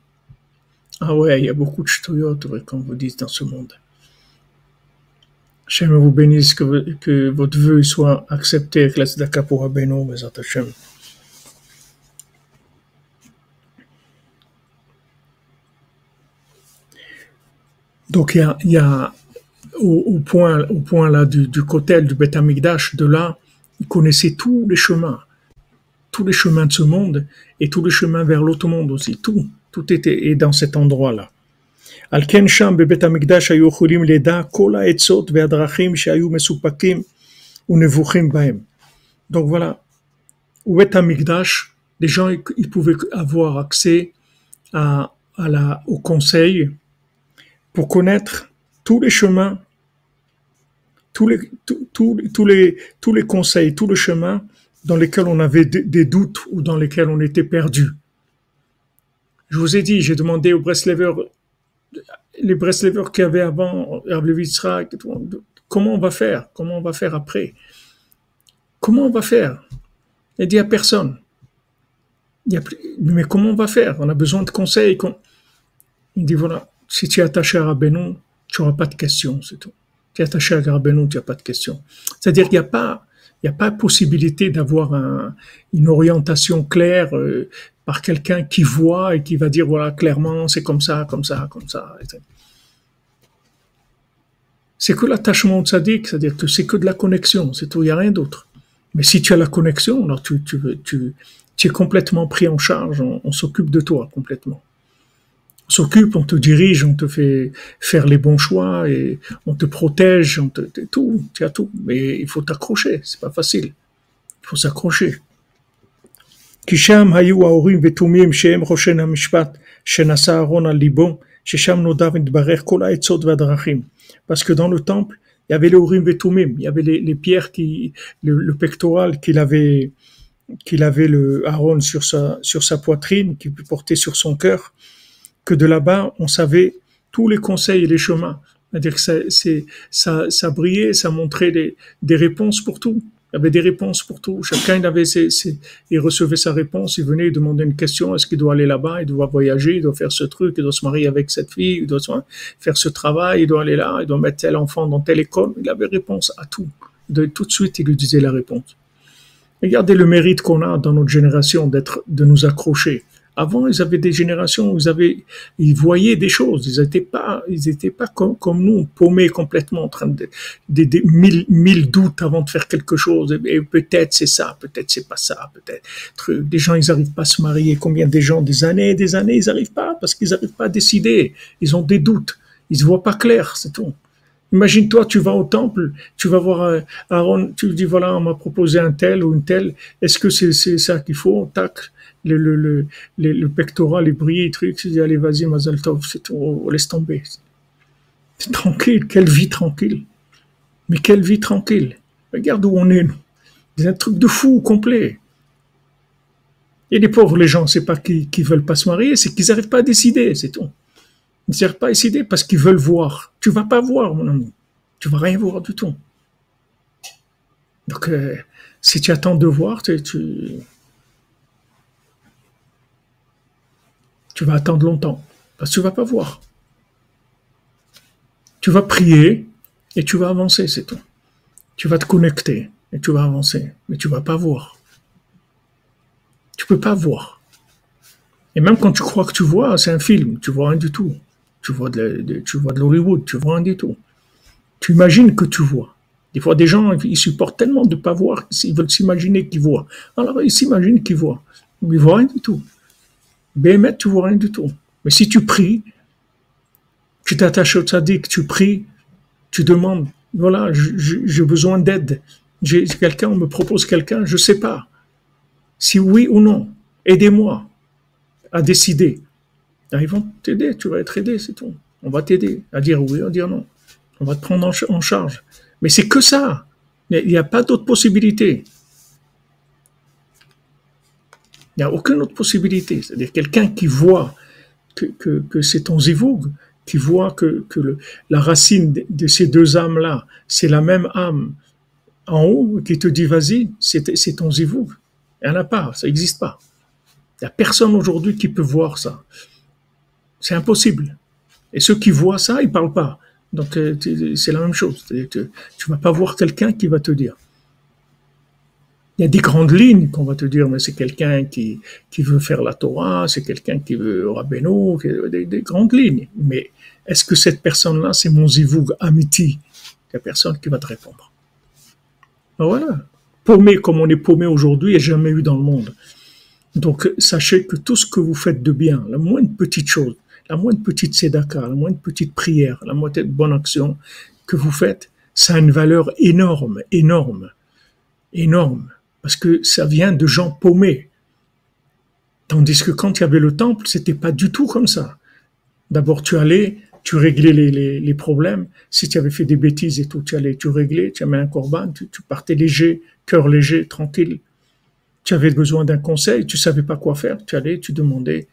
Speaker 1: Ah ouais, il y a beaucoup de shtouyot, ouais, comme vous dites, dans ce monde. Hachem vous bénisse, que, que votre vœu soit accepté avec la pour. Donc il y a, au, point, au point là du, du Kotel, du Beth Amikdash, de là, il connaissait tous les chemins, tous les chemins de ce monde et tous les chemins vers l'autre monde aussi. Tout, tout était est dans cet endroit-là. על כן שם בבית המקדש היו יכולים לדע כל העצות והדרכים שהיו מסופקים ונבוכים בהם. Donc voilà, au Beth Amikdash, les gens ils, ils pouvaient avoir accès à, à la, au conseil pour connaître tous les chemins, tous les, tous, tous, tous les, tous les conseils, tous les chemins dans lesquels on avait des, des doutes ou dans lesquels on était perdu. Je vous ai dit, j'ai demandé aux Breslevers, les Breslevers qu'il y avait avant, Herb Levitzrak, comment on va faire? Comment on va faire après? Comment on va faire? Il dit à personne. Il mais comment on va faire? On a besoin de conseils. Il dit voilà, si tu es attaché à Rabbeinu, tu n'auras pas de questions, c'est tout. Tu es attaché à Rabbeinu, tu n'as pas de questions. C'est-à-dire qu'il n'y a pas, il n'y a pas possibilité d'avoir un, une orientation claire euh, par quelqu'un qui voit et qui va dire voilà clairement c'est comme ça, comme ça, comme ça. C'est que l'attachement au tzaddik, c'est-à-dire que c'est que de la connexion, c'est tout, il n'y a rien d'autre. Mais si tu as la connexion, alors tu, tu, tu, es complètement pris en charge, on, on s'occupe de toi complètement. On s'occupe, on te dirige, on te fait faire les bons choix et on te protège, on te, tout, tu as tout. Mais il faut t'accrocher, c'est pas facile. Il faut s'accrocher. כי שם היו ההורים ותומים שהם חושן המשפט שנשא אהרון על ליבו, ששם נודע ונתברך כל העצות והדרכים. Parce que dans le temple, il y avait les Urim et Tumim, il y avait les, les pierres qui, le, le pectoral qu'il avait, qu'il avait le Aaron sur sa, sur sa poitrine, qu'il portait sur son cœur, que de là-bas, on savait tous les conseils et les chemins. C'est-à-dire que ça, c'est, ça, ça brillait, ça montrait des, des réponses pour tout. Il y avait des réponses pour tout. Chacun il avait ses, il recevait sa réponse. Il venait demander une question. Est-ce qu'il doit aller là-bas? Il doit voyager. Il doit faire ce truc. Il doit se marier avec cette fille. Il doit faire ce travail. Il doit aller là. Il doit mettre tel enfant dans telle école. Il avait réponse à tout. De, tout de suite, il lui disait la réponse. Regardez le mérite qu'on a dans notre génération d'être, de nous accrocher. Avant, ils avaient des générations où ils avaient, ils voyaient des choses. Ils n'étaient pas, ils pas comme, nous, paumés complètement, en train de, des mille, doutes avant de faire quelque chose. Et, peut-être c'est ça, peut-être c'est pas ça, peut-être. Des gens, ils n'arrivent pas à se marier. Combien des gens, des années des années, ils n'arrivent pas parce qu'ils n'arrivent pas à décider. Ils ont des doutes. Ils se voient pas clair, c'est tout. Imagine-toi, tu vas au temple, tu vas voir euh, Aaron, tu lui dis voilà, on m'a proposé un tel ou une telle. Est-ce que c'est ça qu'il faut? Tac, le, le, le, le, pectoral, les brillés, trucs. Tu dis allez, vas-y, Mazal Tov, c'est tout, laisse tomber. Tranquille, quelle vie tranquille. Mais quelle vie tranquille. Regarde où on est, nous. C'est un truc de fou complet. Et les pauvres, les gens, c'est pas qu'ils qu'ils veulent pas se marier, c'est qu'ils n'arrivent pas à décider, c'est tout. Ils n'arrivent pas à décider parce qu'ils veulent voir. Tu vas pas voir, mon ami. Tu vas rien voir du tout. Donc, euh, si tu attends de voir, tu, tu, tu vas attendre longtemps. Parce que tu vas pas voir. Tu vas prier et tu vas avancer, c'est tout. Tu vas te connecter et tu vas avancer. Mais tu vas pas voir. Tu peux pas voir. Et même quand tu crois que tu vois, c'est un film, tu vois rien du tout. Tu vois de, de- tu vois vois rien du tout. Tu imagines que tu vois. Des fois, des gens, ils supportent tellement de pas voir, ils veulent s'imaginer qu'ils voient. Alors, ils s'imaginent qu'ils voient. Mais ils voient rien du tout. Béhémet, tu vois rien du tout. Mais si tu pries, tu t'attaches au tzaddik, tu pries, tu demandes, voilà, j'ai besoin d'aide. Quelqu'un, me propose quelqu'un, je sais pas. Si oui ou non, aidez-moi à décider. Ils vont t'aider, tu vas être aidé, c'est tout. On va t'aider à dire oui, à dire non. On va te prendre en charge. Mais c'est que ça. Il n'y a pas d'autre possibilité. Il n'y a aucune autre possibilité. C'est-à-dire quelqu'un qui voit que, c'est ton zivoug, qui voit que, la racine de, ces deux âmes-là, c'est la même âme en haut, qui te dit vas-y, c'est ton zivoug. Il n'y en a pas, ça n'existe pas. Il n'y a personne aujourd'hui qui peut voir ça. C'est impossible. Et ceux qui voient ça, ils parlent pas. Donc euh, c'est la même chose. Tu vas pas voir quelqu'un qui va te dire. Il y a des grandes lignes qu'on va te dire, mais c'est quelqu'un qui, qui veut faire la Torah, c'est quelqu'un qui veut Rabbeinu, des, des grandes lignes. Mais est-ce que cette personne-là, c'est mon zivoug amiti? Il n'y a personne qui va te répondre. Ben voilà. Paumé comme on est paumé aujourd'hui, a jamais eu dans le monde. Donc, sachez que tout ce que vous faites de bien, la moindre petite chose, la moindre petite sédaka, la moindre petite prière, la moindre bonne action que vous faites, ça a une valeur énorme, énorme, énorme. Parce que ça vient de gens paumés. Tandis que quand il y avait le temple, c'était pas du tout comme ça. D'abord, tu allais, tu réglais les, problèmes. Si tu avais fait des bêtises et tout, tu allais, tu réglais, tu avais un corban, tu, partais léger, cœur léger, tranquille tu avais besoin d'un conseil, tu savais pas quoi faire, tu allais, tu demandais,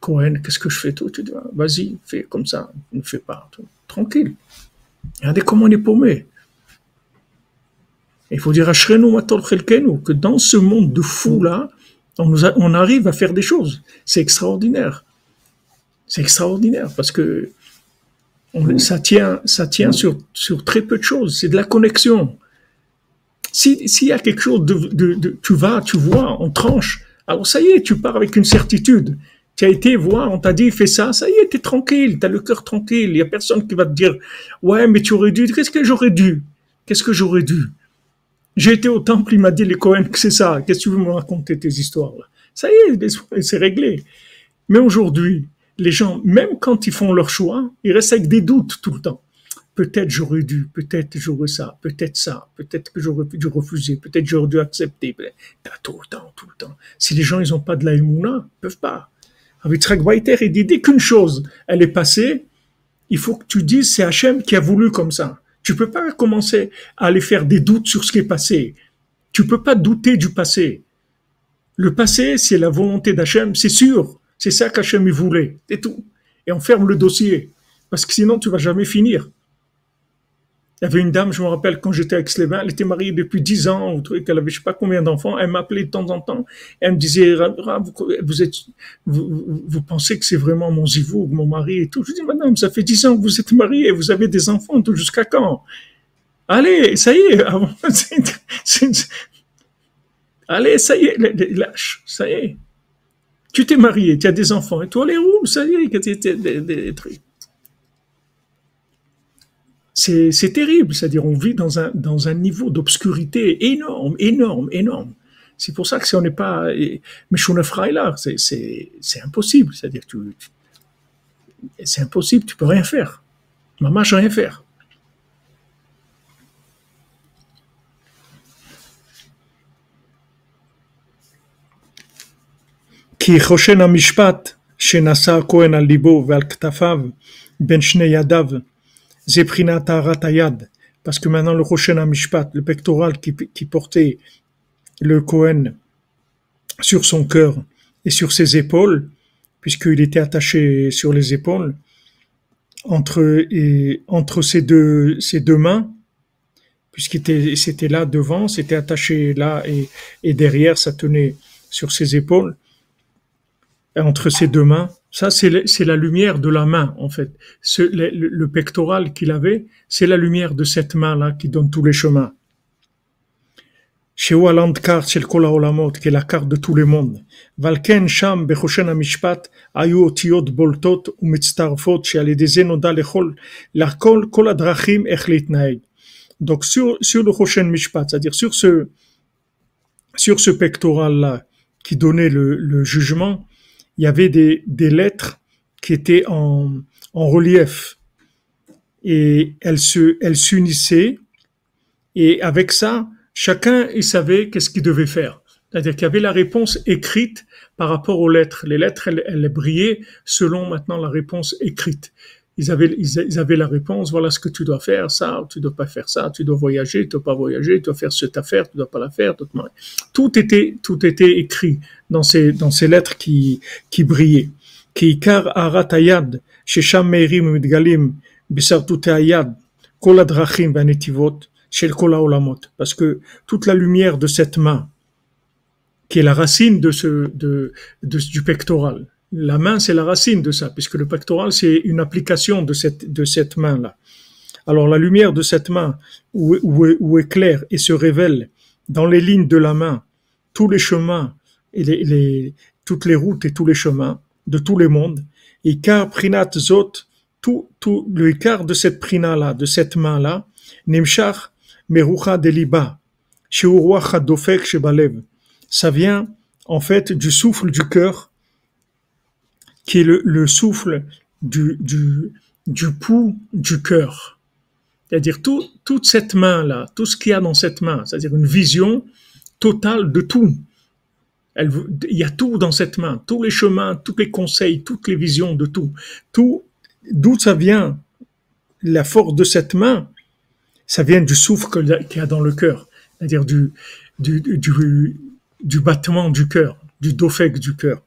Speaker 1: Cohen, qu'est-ce que je fais tout Tu dis, vas-y, fais comme ça, ne fais pas, tranquille. Regardez comment on est paumé. Il faut dire que dans ce monde de fous là, on, nous a- on arrive à faire des choses. C'est extraordinaire. C'est extraordinaire parce que on- ça tient, ça tient sur, sur très peu de choses. C'est de la connexion. Si- S'il y a quelque chose de, de- de- tu vas, tu vois, on tranche. Alors ça y est, tu pars avec une certitude. Tu as été voir, on t'a dit fais ça, ça y est, t'es tranquille, t'as le cœur tranquille. Il y a personne qui va te dire ouais, mais tu aurais dû. Qu'est-ce que j'aurais dû? Qu'est-ce que j'aurais dû? J'ai été au temple, il m'a dit les Cohen que c'est ça. Qu'est-ce que tu veux me raconter tes histoires là? Ça y est, c'est réglé. Mais aujourd'hui, les gens, même quand ils font leur choix, ils restent avec des doutes tout le temps. Peut-être j'aurais dû, peut-être j'aurais ça, peut-être ça, peut-être que j'aurais dû refuser, peut-être j'aurais dû accepter. T'as tout le temps, tout le temps. Si les gens ils ont pas de la émouna, ils peuvent pas. Avec Tzrak Baiter, il dit dès qu'une chose elle est passée, il faut que tu dises c'est Hachem qui a voulu comme ça. Tu peux pas commencer à aller faire des doutes sur ce qui est passé. Tu peux pas douter du passé. Le passé, c'est la volonté d'Hachem, c'est sûr. C'est ça qu'Hachem voulait. C'est tout. Et on ferme le dossier. Parce que sinon, tu vas jamais finir. Il y avait une dame, je me rappelle, quand j'étais avec Slévin, elle était mariée depuis dix ans, ou truc, elle avait je sais pas combien d'enfants, elle m'appelait de temps en temps, elle me disait, vous, vous êtes, vous, pensez que c'est vraiment mon zivou, mon mari et tout. Je dis, madame, ça fait dix ans que vous êtes mariée, vous avez des enfants, jusqu'à quand? Allez, ça y est, avant- allez, ça y est, lâche, ça y est. Tu t'es marié, tu as des enfants, et toi les roues, ça y est, des trucs. C'est c'est terrible, c'est-à-dire on vit dans un, dans un niveau d'obscurité énorme, énorme, énorme. C'est pour ça que si on n'est pas... et- Mais Shunafra est là, c'est- c'est c'est impossible, c'est-à-dire tu, tu- c'est impossible, tu peux rien faire. Maman, je rien faire. כי חושן המשפט שנשא הכהן על ליבו ועל כתפיו בין שני ידיו Zeprinataratayad, parce que maintenant le Roshen Amishpat, le pectoral qui, portait le Kohen sur son cœur et sur ses épaules, puisqu'il était attaché sur les épaules, entre, entre ses, deux, ses deux mains, puisqu'il c'était là devant, c'était attaché là et, et derrière, ça tenait sur ses épaules, entre ses deux mains, ça, c'est la lumière de la main, en fait. Ce, le, le, pectoral qu'il avait, c'est la lumière de cette main-là qui donne tous les chemins. Chez Card, chez Olamot, qui est la carte de tous les mondes. Valken Sham, Bechoshen Amishpat, Ayu Otiot Boltot, Umitztarfot, chez Aledezenoda Lechol, Lakol, Koladrachim, Echlit Naeg. Donc, sur, sur le Choshen Mishpat, c'est-à-dire sur ce, sur ce pectoral-là qui donnait le, le jugement, il y avait des, lettres qui étaient en, relief et elles se, elles s'unissaient et avec ça, chacun il savait qu'est-ce qu'il devait faire. C'est-à-dire qu'il y avait la réponse écrite par rapport aux lettres. Les lettres, elles brillaient selon maintenant la réponse écrite Ils avaient, ils ils avaient la réponse, voilà ce que tu dois faire, ça, tu dois pas faire ça, tu dois voyager, tu dois pas voyager, tu dois faire cette affaire, tu dois pas la faire, tu dois- tout était, tout était écrit dans ces, dans ces lettres qui, qui brillaient. כי עיקר הארת היד, ששם מאירים ומתגלים בשרטוטי היד כל הדרכים והנתיבות של כל העולמות. Parce que toute la lumière de cette main, qui est la racine de ce, de, de- du pectoral. la main, c'est la racine de ça, puisque le pectoral, c'est une application de cette, de cette main-là. Alors la lumière de cette main, où, où, où éclaire et se révèle dans les lignes de la main tous les chemins et les, les toutes les routes et tous les chemins de tous les mondes, et car prinat zot, tout, tout le quart de cette prina-là, de cette main-là, nemshach merucha deliba, sheuruach hadofek shebalev, ça vient en fait du souffle du cœur qui est le, le souffle du, du, du pouls du cœur. C'est-à-dire tout, toute cette main-là, tout ce qu'il y a dans cette main, c'est-à-dire une vision totale de tout. Il y a tout dans cette main, tous les chemins, tous les conseils, toutes les visions de tout. Tout, d'où ça vient La force de cette main, ça vient du souffle qu'il y a- dans le cœur, c'est-à-dire du, du, du, battement du cœur, du dofek du cœur.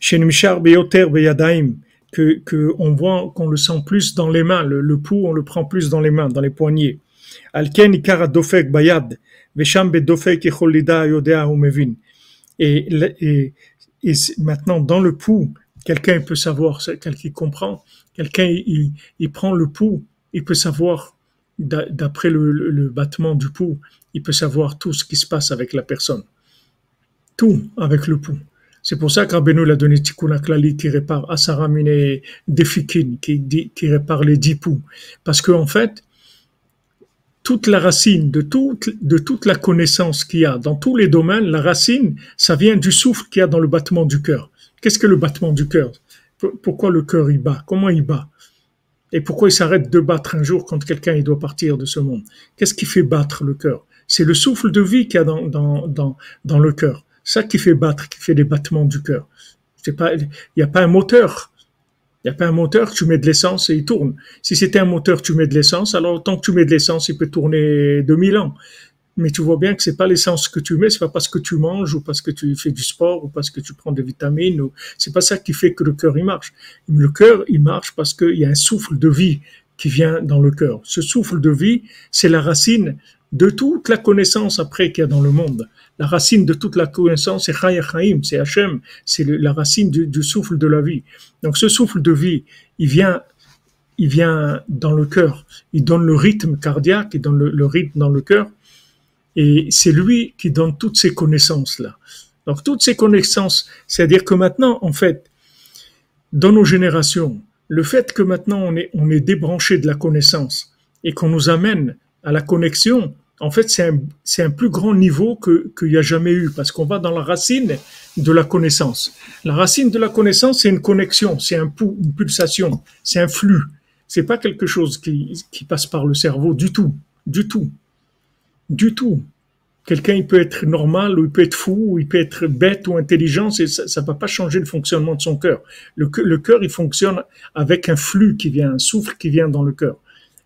Speaker 1: Chez Nimshar Beyoter Beyadaim, que, que on voit qu'on le sent plus dans les mains, le, pouls, on le prend plus dans les mains, dans les poignets. Dofek bayad, vesham bedofek echol lida yodea. Et, et, maintenant, dans le pouls, quelqu'un peut savoir, quelqu'un comprend, quelqu'un il, il prend le pouls, il peut savoir d'a- d'après le- le battement du pouls, il peut savoir tout ce qui se passe avec la personne. Tout avec le pouls. C'est pour ça qu'Abenou l'a donné Tikkun Aklali qui répare Asara Mine Defikin, qui, qui répare les dix. Parce qu'en fait, toute la racine de toute, la connaissance qu'il y a dans tous les domaines, la racine, ça vient du souffle qu'il y a dans le battement du cœur. Qu'est-ce que le battement du cœur? Pourquoi le cœur il bat? Comment il bat? Et pourquoi il s'arrête de battre un jour quand quelqu'un il doit partir de ce monde? Qu'est-ce qui fait battre le cœur? C'est le souffle de vie qu'il y a dans, dans, dans, dans le cœur. Ça qui fait battre, qui fait les battements du cœur. C'est pas, il n'y a pas un moteur. Il n'y a pas un moteur, tu mets de l'essence et il tourne. Si c'était un moteur, tu mets de l'essence, alors tant que tu mets de l'essence, il peut tourner 2000 ans. Mais tu vois bien que c'est pas l'essence que tu mets, c'est pas parce que tu manges ou parce que tu fais du sport ou parce que tu prends des vitamines ou c'est pas ça qui fait que le cœur il marche. Le cœur il marche parce qu'il y a un souffle de vie qui vient dans le cœur. Ce souffle de vie, c'est la racine de toute la connaissance après qu'il y a dans le monde. La racine de toute la connaissance, c'est Chaim, c'est Hachem, c'est la racine du, du, souffle de la vie. Donc ce souffle de vie, il vient, il vient dans le cœur, il donne le rythme cardiaque, il donne le, le rythme dans le cœur, et c'est lui qui donne toutes ces connaissances-là. Donc toutes ces connaissances, c'est-à-dire que maintenant, en fait, dans nos générations, le fait que maintenant on est, on est débranché de la connaissance et qu'on nous amène à la connexion, en fait, c'est un, plus grand niveau que, qu'il n'y a jamais eu parce qu'on va dans la racine de la connaissance. La racine de la connaissance, c'est une connexion, c'est un une pulsation, c'est un flux. C'est pas quelque chose qui, qui passe par le cerveau du tout, du tout, du tout. Quelqu'un, il peut être normal, ou il peut être fou, ou il peut être bête ou intelligent, ça ne va pas changer le fonctionnement de son cœur. Le, le cœur, il fonctionne avec un flux qui vient, un souffle qui vient dans le cœur.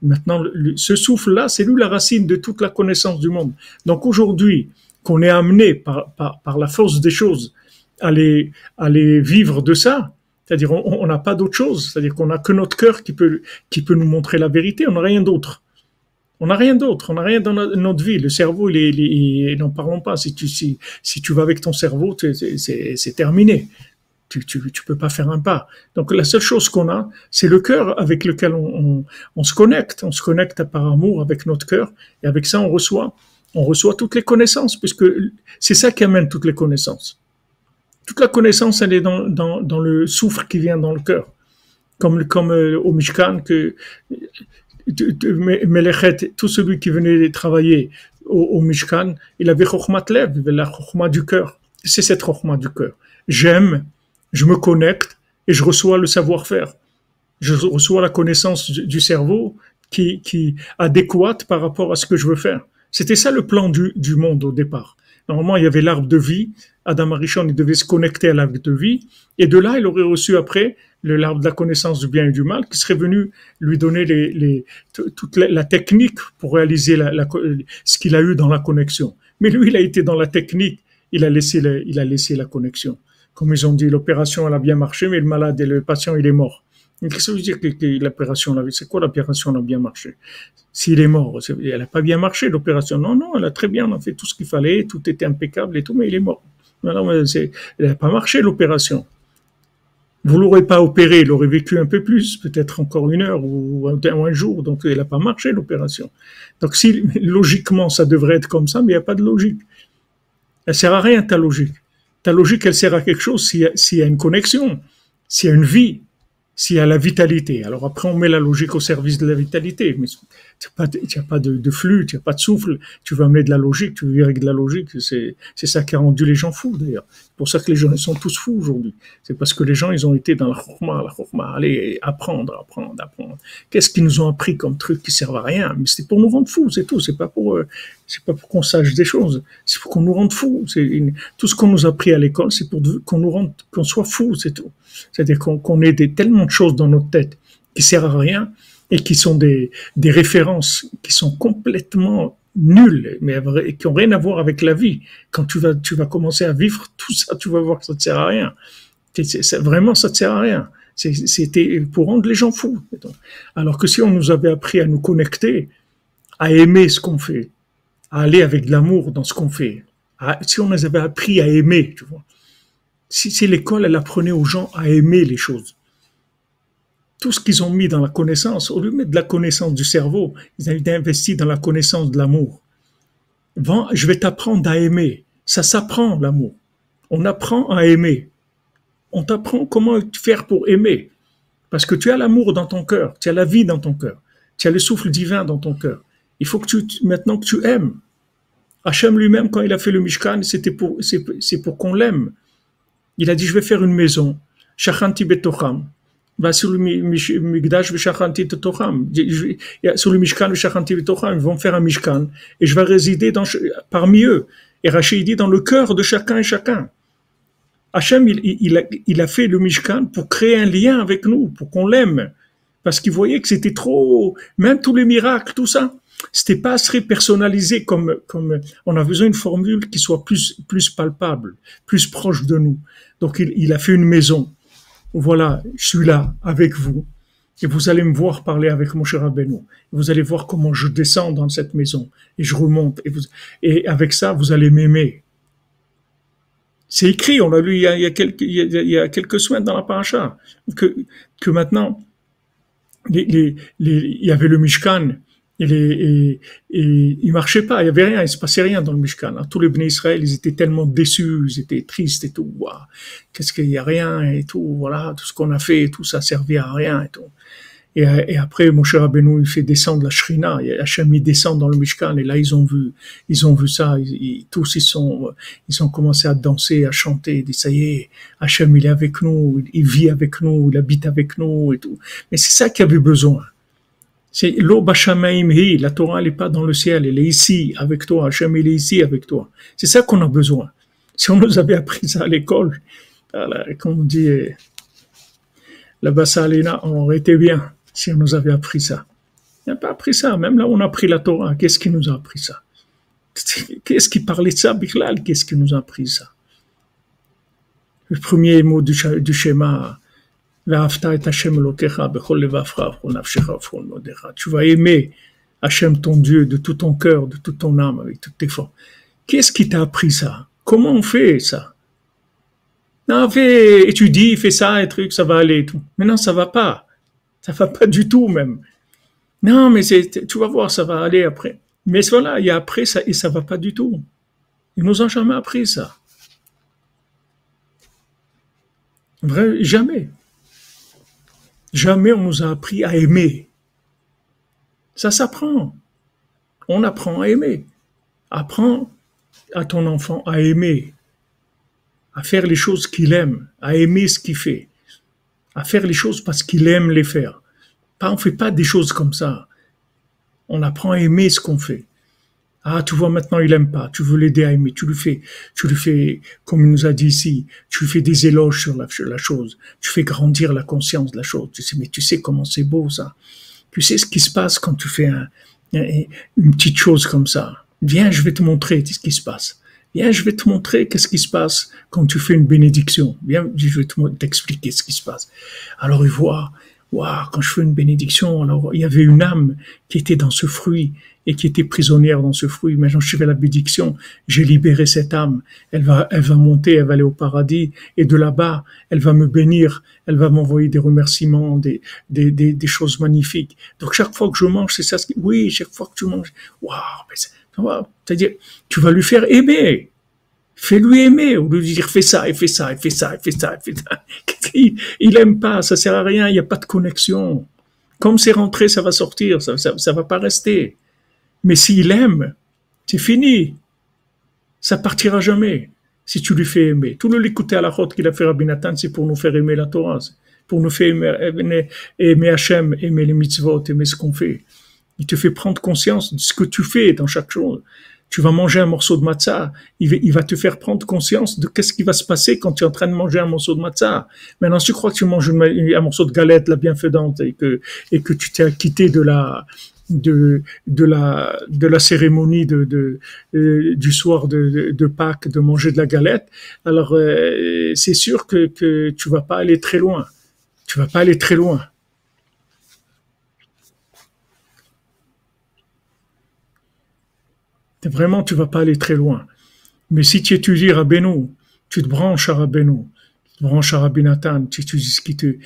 Speaker 1: Maintenant, ce souffle-là, c'est lui la racine de toute la connaissance du monde. Donc aujourd'hui, qu'on est amené par, la force des choses à les, à les vivre de ça, c'est-à-dire on n'a pas d'autre chose, c'est-à-dire qu'on n'a que notre cœur qui peut, qui peut nous montrer la vérité, on n'a rien d'autre. On n'a rien d'autre, on n'a rien dans notre vie. Le cerveau, il est, n'en parlons pas. Si tu, si, si tu vas avec ton cerveau, c'est terminé. Tu, tu, peux pas faire un pas. Donc la seule chose qu'on a, c'est le cœur avec lequel on, se connecte. On se connecte par amour avec notre cœur, et avec ça, on reçoit, on reçoit toutes les connaissances, puisque c'est ça qui amène toutes les connaissances. Toute la connaissance, elle est dans, le souffle qui vient dans le cœur comme, euh, au Mishkan, que Melechet, tout celui qui venait travailler au, Mishkan, il avait Chokhmat Lev, la Chokhmat du cœur. C'est cette Chokhmat du cœur. J'aime, je me connecte et je reçois le savoir-faire. Je reçois la connaissance du cerveau qui, qui adéquate par rapport à ce que je veux faire. C'était ça le plan du, du monde au départ. Normalement, il y avait l'arbre de vie. Adam Arishon, il devait se connecter à l'arbre de vie. Et de là, il aurait reçu après le l'arbre de la connaissance du bien et du mal, qui serait venu lui donner les, les, toute la, technique pour réaliser la, la, ce qu'il a eu dans la connexion. Mais lui, il a été dans la technique, il a laissé, il a laissé la connexion. Comme ils ont dit, l'opération, a bien marché, mais le malade et le patient, il est mort. Qu'est-ce que ça veut dire que, l'opération, c'est quoi l'opération a bien marché? S'il est mort, elle n'a pas bien marché l'opération. Non, non, elle a très bien, on a fait tout ce qu'il fallait, tout était impeccable et tout, mais il est mort. Elle n'a pas marché l'opération. Vous l'aurez pas opéré, il aurait vécu un peu plus, peut-être encore une heure ou un, un jour, donc elle n'a pas marché l'opération. Donc si logiquement ça devrait être comme ça, mais il n'y a pas de logique. Elle sert à rien ta logique. Ta logique, elle sert à quelque chose s'il y, y, a une connexion, s'il y a une vie, s'il y a la vitalité. Alors après, on met la logique au service de la vitalité. Mais tu n'as pas, de, pas de, de, flux, tu n'as pas de souffle. Tu veux amener de la logique, tu veux vivre avec de la logique. C'est, ça qui a rendu les gens fous, d'ailleurs. C'est pour ça que les gens ils sont tous fous aujourd'hui. C'est parce que les gens, ils ont été dans la chokhma, la chokhma. Allez, apprendre, apprendre, apprendre. Qu'est-ce qu'ils nous ont appris comme truc qui servent à rien? Mais c'est pour nous rendre fous, c'est tout. C'est pas pour, euh, c'est pas pour qu'on sache des choses. C'est pour qu'on nous rende fous. Une, tout ce qu'on nous a appris à l'école, c'est pour qu'on nous rende, qu'on soit fous, c'est tout. C'est-à-dire qu'on, qu'on ait tellement de choses dans notre tête qui servent à rien et qui sont des, des références qui sont complètement nulles, mais qui ont rien à voir avec la vie. Quand tu vas, tu vas commencer à vivre tout ça, tu vas voir que ça ne sert à rien. C'est, vraiment, ça ne sert à rien. C'était pour rendre les gens fous. Alors que si on nous avait appris à nous connecter, à aimer ce qu'on fait, à aller avec de l'amour dans ce qu'on fait, si on nous avait appris à aimer, tu vois, si, si l'école, elle apprenait aux gens à aimer les choses, tout ce qu'ils ont mis dans la connaissance, au lieu de mettre de la connaissance du cerveau, ils ont investi dans la connaissance de l'amour. Je vais t'apprendre à aimer. Ça s'apprend, l'amour. On apprend à aimer. On t'apprend comment faire pour aimer. Parce que tu as l'amour dans ton cœur, tu as la vie dans ton cœur, tu as le souffle divin dans ton cœur. Il faut que tu, maintenant que tu aimes. Hachem lui-même, quand il a fait le Mishkan, c'était pour, c'est pour qu'on l'aime. Il a dit, je vais faire une maison. Shachanti betocham sur le le Mishkan ils vont faire un Mishkan et je vais résider dans, parmi eux. Et Rachid dit dans le cœur de chacun et chacun. Hachem, il, il, a, il a fait le Mishkan pour créer un lien avec nous, pour qu'on l'aime. Parce qu'il voyait que c'était trop, même tous les miracles, tout ça, c'était pas assez personnalisé comme, comme, on a besoin d'une formule qui soit plus, plus palpable, plus proche de nous. Donc il, il a fait une maison voilà, je suis là avec vous. Et vous allez me voir parler avec mon cher Rabbeinu. Vous allez voir comment je descends dans cette maison et je remonte. Et, vous, et avec ça, vous allez m'aimer. C'est écrit, on l'a lu il y, a, il, y a quelques, il, y a, quelques semaines dans la paracha, que, que maintenant, les, les, les, il y avait le Mishkan, et, les, marchait pas, il y avait rien, il se passait rien dans le Mishkan. Tous les bénis Israël, ils étaient tellement déçus, ils étaient tristes et tout. Qu'est-ce qu'il y a rien et tout, voilà, tout ce qu'on a fait, tout ça servait à rien et tout. Et, après, mon cher Abénou, il fait descendre la Shrina. Hachem, il descend dans le Mishkan. Et là, ils ont vu, ils ont vu ça. Ils, tous, ils sont, ils ont commencé à danser, à chanter. Ils ça y est, Hachem, il est avec nous. Il vit avec nous. Il habite avec nous et tout. Mais c'est ça qu'il avait besoin. C'est l'eau Bashamaim La Torah, n'est pas dans le ciel. Elle est ici, avec toi. Hachem, il est ici, avec toi. C'est ça qu'on a besoin. Si on nous avait appris ça à l'école, comme on dit, la Bassalina, on aurait été bien si on nous avait appris ça. On n'a pas appris ça. Même là, on a appris la Torah. Qu'est-ce qui nous a appris ça? Qu'est-ce qui parlait de ça, Bichlal Qu'est-ce qui nous a appris ça? Le premier mot du, du schéma, tu vas aimer Hachem ton Dieu de tout ton cœur, de toute ton âme, avec toutes tes forces. Qu'est-ce qui t'a appris ça? Comment on fait ça? Non, fais, étudie, fais ça, et truc, ça va aller et tout. Mais non, ça va pas. Ça va pas du tout même. Non, mais tu vas voir, ça va aller après. Mais voilà, il y a après ça et ça va pas du tout. Ils nous ont jamais appris ça. Vrai, jamais. Jamais on nous a appris à aimer. Ça s'apprend. On apprend à aimer. Apprends à ton enfant à aimer, à faire les choses qu'il aime, à aimer ce qu'il fait à faire les choses parce qu'il aime les faire. Pas, on fait pas des choses comme ça. On apprend à aimer ce qu'on fait. Ah, tu vois, maintenant, il aime pas. Tu veux l'aider à aimer. Tu lui fais, tu lui fais, comme il nous a dit ici, tu lui fais des éloges sur la, chose. Tu fais grandir la conscience de la chose. Tu sais, mais tu sais comment c'est beau, ça. Tu sais ce qui se passe quand tu fais un, une petite chose comme ça. Viens, je vais te montrer ce qui se passe. Viens, je vais te montrer qu'est-ce qui se passe quand tu fais une bénédiction. Viens, je vais t'expliquer ce qui se passe. Alors il voit, waouh, quand je fais une bénédiction, alors il y avait une âme qui était dans ce fruit et qui était prisonnière dans ce fruit. Maintenant, je fais la bénédiction, j'ai libéré cette âme. Elle va, elle va monter, elle va aller au paradis et de là-bas, elle va me bénir, elle va m'envoyer des remerciements, des, des, des, choses magnifiques. Donc chaque fois que je mange, c'est ça. Ce qui, oui, chaque fois que tu manges, waouh, c'est-à-dire, tu vas lui faire aimer. Fais-lui aimer, au lieu de dire fais ça, et fais ça, et fais ça, et fais ça, et fais ça. Il, il aime pas, ça sert à rien, il n'y a pas de connexion. Comme c'est rentré, ça va sortir, ça, ça, va pas rester. Mais s'il aime, c'est fini. Ça partira jamais. Si tu lui fais aimer. Tout le l'écouter à la route qu'il a fait Rabbi Nathan, c'est pour nous faire aimer la Torah. Pour nous faire aimer, aimer, aimer Hachem, aimer les mitzvot, aimer ce qu'on fait. Il te fait prendre conscience de ce que tu fais dans chaque chose. Tu vas manger un morceau de matzah, il va, te faire prendre conscience de qu'est-ce qui va se passer quand tu es en train de manger un morceau de matzah. Maintenant, si tu crois que tu manges un morceau de galette, la bienfaisante, et que, et que tu t'es acquitté de la, de, de la, de la cérémonie de, de euh, du soir de, de, Pâques, de manger de la galette, alors euh, c'est sûr que, que tu vas pas aller très loin. Tu vas pas aller très loin. Vraiment, tu vas pas aller très loin. Mais si tu étudies Rabbeinu, tu te branches à Rabbeinu, tu te branches à Rabbi Nathan, tu étudies ce qui te...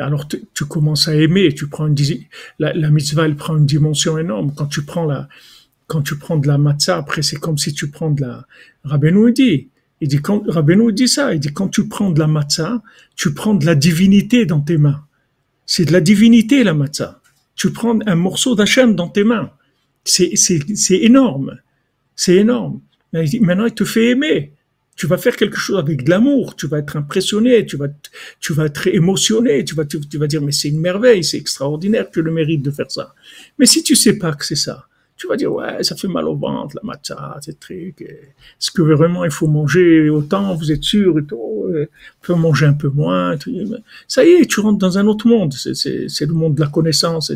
Speaker 1: Alors tu, commences à aimer, tu prends une, la, mitzvah, elle prend une dimension énorme. Quand tu prends la, quand tu prends de la matzah, après c'est comme si tu prends de la... Rabbeinu dit, il dit quand, Rabbeinu dit ça, il dit quand tu prends de la matzah, tu prends de la divinité dans tes mains. C'est de la divinité la matzah. Tu prends un morceau d'Hachem dans tes mains. C'est, c'est, c'est énorme. C'est énorme. Maintenant, il te fait aimer. Tu vas faire quelque chose avec de l'amour. Tu vas être impressionné. Tu vas, tu vas être émotionné. Tu vas, tu, vas dire, mais c'est une merveille. C'est extraordinaire. Tu le mérites de faire ça. Mais si tu sais pas que c'est ça, tu vas dire, ouais, ça fait mal au ventre, la matcha, ces trucs. Est-ce que vraiment il faut manger autant? Vous êtes sûr et tout? Faut manger un peu moins. Ça y est, tu rentres dans un autre monde. C'est le monde de la connaissance.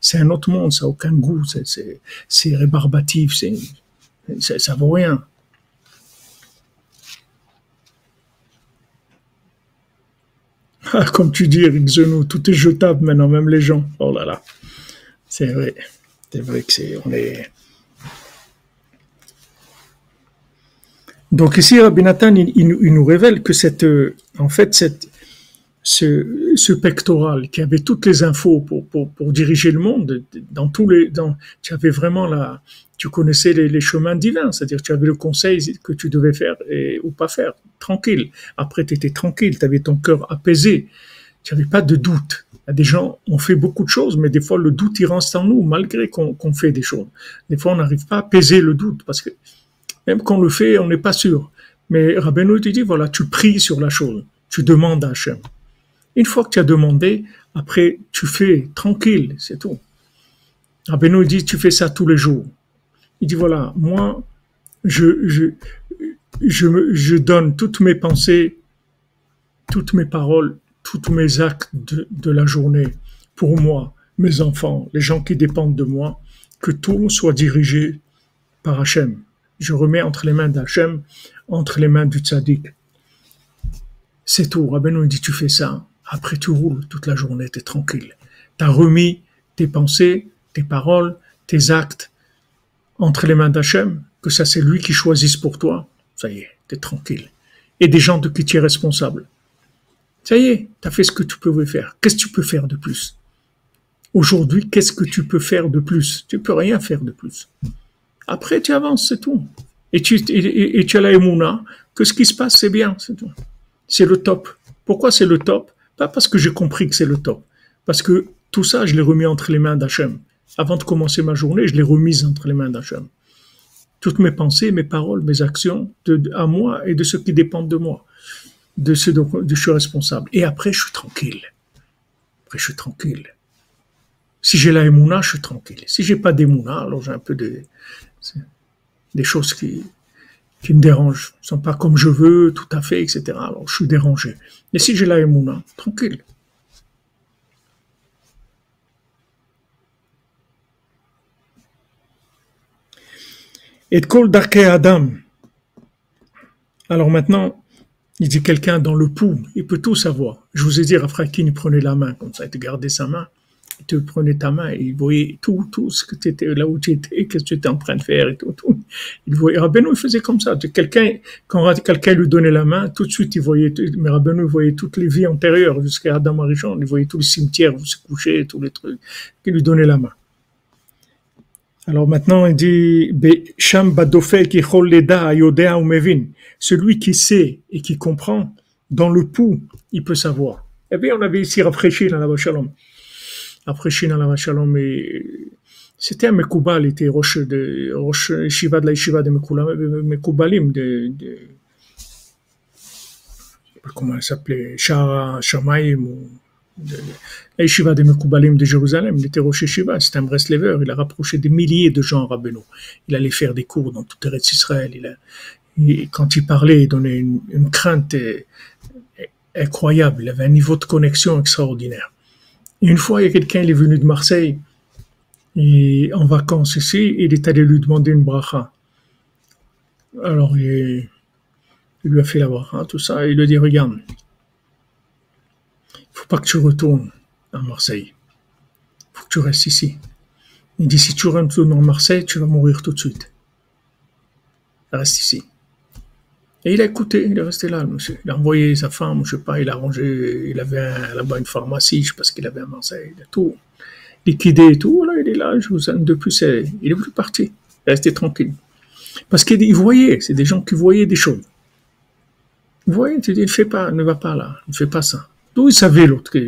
Speaker 1: C'est un autre monde. Ça n'a aucun goût. C'est rébarbatif. C'est ça, ça vaut rien. Comme tu dis, Eric Zenou, tout est jetable maintenant, même les gens. Oh là là. C'est vrai. C'est vrai que c'est, on est. Donc ici, Rabbi Nathan, il, il nous- il nous révèle que cette, euh, en fait, cette, ce, pectoral qui avait toutes les infos pour, pour, diriger le monde, dans tous les, dans, tu avais vraiment la, tu connaissais les, chemins divins, c'est-à-dire tu avais le conseil que tu devais faire et, ou pas faire, tranquille. Après, tu étais tranquille, tu avais ton cœur apaisé, tu n'avais pas de doute. Il y a des gens, on fait beaucoup de choses, mais des fois le doute il reste en nous malgré qu'on qu'on fait des choses. Des fois, on n'arrive pas à apaiser le doute parce que même quand on le fait, on n'est pas sûr. Mais Rabbeinu te dit, voilà, tu pries sur la chose, tu demandes à Hachem. Une fois que tu as demandé, après, tu fais tranquille, c'est tout. Rabbeinu dit, tu fais ça tous les jours. Il dit, voilà, moi, je, je, je, je donne toutes mes pensées, toutes mes paroles, tous mes actes de, de la journée pour moi, mes enfants, les gens qui dépendent de moi, que tout soit dirigé par Hachem. Je remets entre les mains d'Hachem, entre les mains du tzaddik. C'est tout. Rabbeinu dit, tu fais ça. Après, tu roules toute la journée, tu es tranquille. Tu as remis tes pensées, tes paroles, tes actes entre les mains d'Hachem, que ça c'est lui qui choisisse pour toi. Ça y est, tu es tranquille. Et des gens de qui tu es responsable. Ça y est, tu as fait ce que tu pouvais faire. Qu'est-ce que tu peux faire de plus? Aujourd'hui, qu'est-ce que tu peux faire de plus? Tu peux rien faire de plus. Après, tu avances, c'est tout. Et tu, et, et- tu as la émouna, que ce qui se passe, c'est bien, c'est tout. C'est le top. Pourquoi c'est le top? Pas parce que j'ai compris que c'est le top. Parce que tout ça, je l'ai remis entre les mains d'Hachem. Avant de commencer ma journée, je l'ai remise entre les mains d'Hachem. Toutes mes pensées, mes paroles, mes actions, à moi et de ceux qui dépendent de moi. De ceux dont je suis responsable. Et après, je suis tranquille. Après, je suis tranquille. Si j'ai la émouna, je suis tranquille. Si j'ai pas d'émouna, alors j'ai un peu de, des choses qui, qui me dérangent. Ils sont pas comme je veux, tout à fait, etc. Alors je suis dérangé. Mais si j'ai la émouna, tranquille. Et kol darkei Adam. Alors maintenant, il dit quelqu'un dans le pouls, il peut tout savoir. Je vous ai dit, Rafrakin, prenait la main comme ça, il gardait sa main, il te prenait ta main et il voyait tout, tout ce que tu étais, là où tu étais, qu'est-ce que tu étais en train de faire et tout, tout. Il voyait, Rabbeinu, il faisait comme ça. Quelqu'un, quand quelqu'un lui donnait la main, tout de suite, il voyait, tout- mais Rabbeinu, il voyait toutes les vies antérieures jusqu'à Adam Arishon, il voyait tous les cimetières où se couchait, tous les trucs, qui lui donnait la main. Alors maintenant, il dit. Celui qui sait et qui comprend, dans le pouls, il peut savoir. Eh bien, on avait ici rafraîchi dans la Shalom. Rafraîchi dans la Shalom c'était un Mekoubal, il était roche de, roche Shiva de la Yeshiva de Mekoubalim de, de, comment elle s'appelait, Shara Shamaim ou de, la Yeshiva de Mekoubalim de Jérusalem, il était Rocher Shiva, c'était un Breslever, il a rapproché des milliers de gens à Rabbeinu. Il allait faire des cours dans toute Eretz Israël. Il a, il- quand il parlait, il donnait une, une crainte euh, incroyable. Il avait un niveau de connexion extraordinaire. Une fois, il y a quelqu'un, il est venu de Marseille, et en vacances ici, il est allé lui demander une bracha. Alors, il lui a fait la bracha, tout ça, et il lui a dit, regarde, il faut pas que tu retournes à Marseille. Il faut que tu restes ici. Il dit, si tu retournes en Marseille, tu vas mourir tout de suite. Reste ici. Et il a écouté, il est resté là, monsieur. Il a envoyé sa femme, je sais pas, il a arrangé, il avait là-bas une pharmacie, je sais pas ce qu'il avait à Marseille, il a tout liquidé et tout. Voilà, il est là, je vous aime depuis, c'est, il est plus parti. Il est resté tranquille. Parce qu'il il voyait, c'est des gens qui voyaient des choses. Vous voyez, tu dis, ne fais pas, ne va pas là, ne fais pas ça. D'où il savait l'autre que,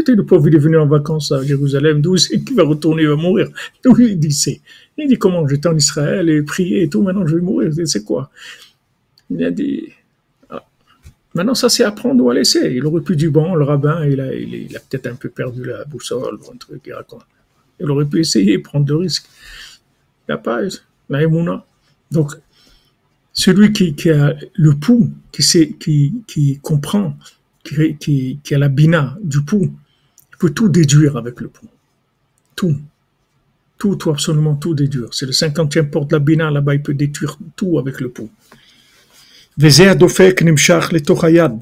Speaker 1: était le pauvre, il est venu en vacances à Jérusalem, d'où il sait qu'il va retourner, il va mourir. D'où il dit, c'est. Il dit, comment, j'étais en Israël et prié et tout, maintenant je vais mourir, c'est quoi? Il a dit, ah. maintenant ça c'est à prendre ou à laisser. Il aurait pu dire, bon, le rabbin, il a, il, a peut-être un peu perdu la boussole, ou un truc, il. Il aurait pu essayer, prendre de risques. Il n'a pas, la émouna. Donc, celui qui, a le pouls, qui, qui, comprend, qui, a la bina du pouls, il peut tout déduire avec le pouls. Tout. Tout, tout, absolument tout déduire. C'est le cinquantième porte de la bina, là-bas, il peut déduire tout avec le pouls. Vese adofek nemshach letochayad.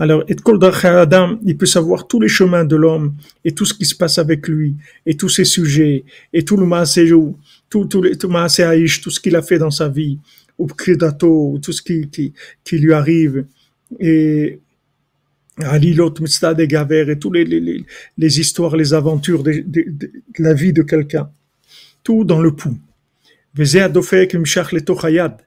Speaker 1: Alors, et kol adam, il peut savoir tous les chemins de l'homme et tout ce qui se passe avec lui et tous ses sujets et tout le maasejou, tout, tout, tout, tout ce qu'il a fait dans sa vie, ou kridato, tout ce qui, qui, qui lui arrive. Et Alilot, Mstad et Gaver, et toutes les, les, histoires, les aventures de, de, de, la vie de quelqu'un. Tout dans le pouls. Vese adofek nemshach letochayad.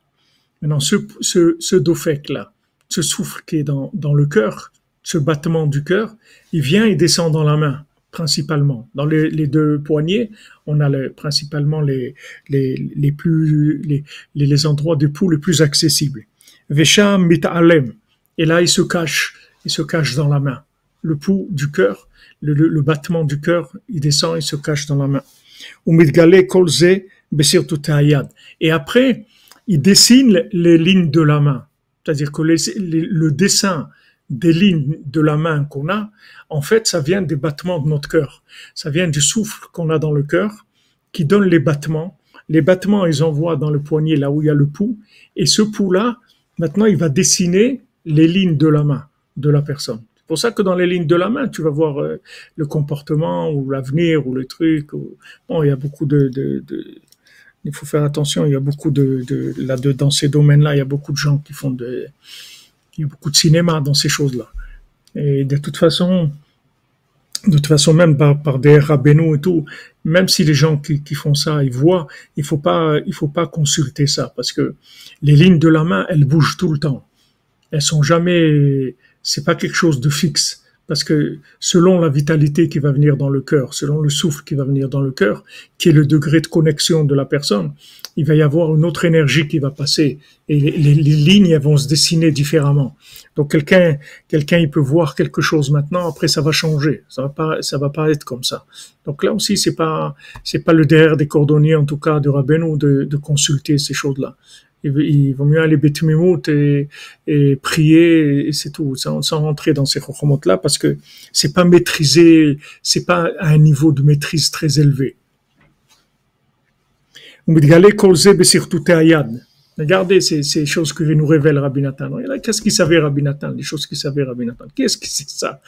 Speaker 1: Maintenant, ce, ce, ce dofek-là, ce souffle qui est dans, dans le cœur, ce battement du cœur, il vient et descend dans la main, principalement. Dans les, les deux poignets, on a le- principalement les, les, les, plus, les, les, endroits du pouls les plus accessibles. Vesham mit'alem. Et là, il se cache, il se cache dans la main. Le pouls du cœur, le, le, battement du cœur, il descend, il se cache dans la main. Et après, il dessine les lignes de la main. C'est-à-dire que le dessin des lignes de la main qu'on a, en fait, ça vient des battements de notre cœur. Ça vient du souffle qu'on a dans le cœur qui donne les battements. Les battements, ils envoient dans le poignet là où il y a le pouls. Et ce pouls-là, maintenant, il va dessiner les lignes de la main de la personne. C'est pour ça que dans les lignes de la main, tu vas voir euh, le comportement ou l'avenir ou le truc. ou- Bon, il y a beaucoup de- il faut faire attention. Il y a beaucoup de, là de, dans ces domaines-là, il y a beaucoup de gens qui font de, il y a beaucoup de cinéma dans ces choses-là. Et de toute façon, de toute façon, même par, des rabbinous et tout, même si les gens qui, qui font ça, ils voient, il faut pas, il faut pas consulter ça parce que les lignes de la main, elles bougent tout le temps. Elles sont jamais, c'est pas quelque chose de fixe. Parce que selon la vitalité qui va venir dans le cœur, selon le souffle qui va venir dans le cœur, qui est le degré de connexion de la personne, il va y avoir une autre énergie qui va passer et les, lignes vont se dessiner différemment. Donc quelqu'un, quelqu'un, il peut voir quelque chose maintenant, après ça va changer. Ça va pas, va pas être comme ça. Donc là aussi, c'est pas, c'est pas le derrière des cordonniers, en tout cas de Rabbeinu, de, de consulter ces choses-là il, vaut mieux aller Betumimut et, prier, et c'est tout, sans, rentrer dans ces chokhomot là, parce que c'est pas maîtrisé, c'est pas à un niveau de maîtrise très élevé. Regardez ces, choses que nous révèle Rabbi Nathan. Qu'est-ce qu'il savait Rabbi Nathan Les choses qu'il savait Rabbi Nathan. Qu'est-ce que c'est ça?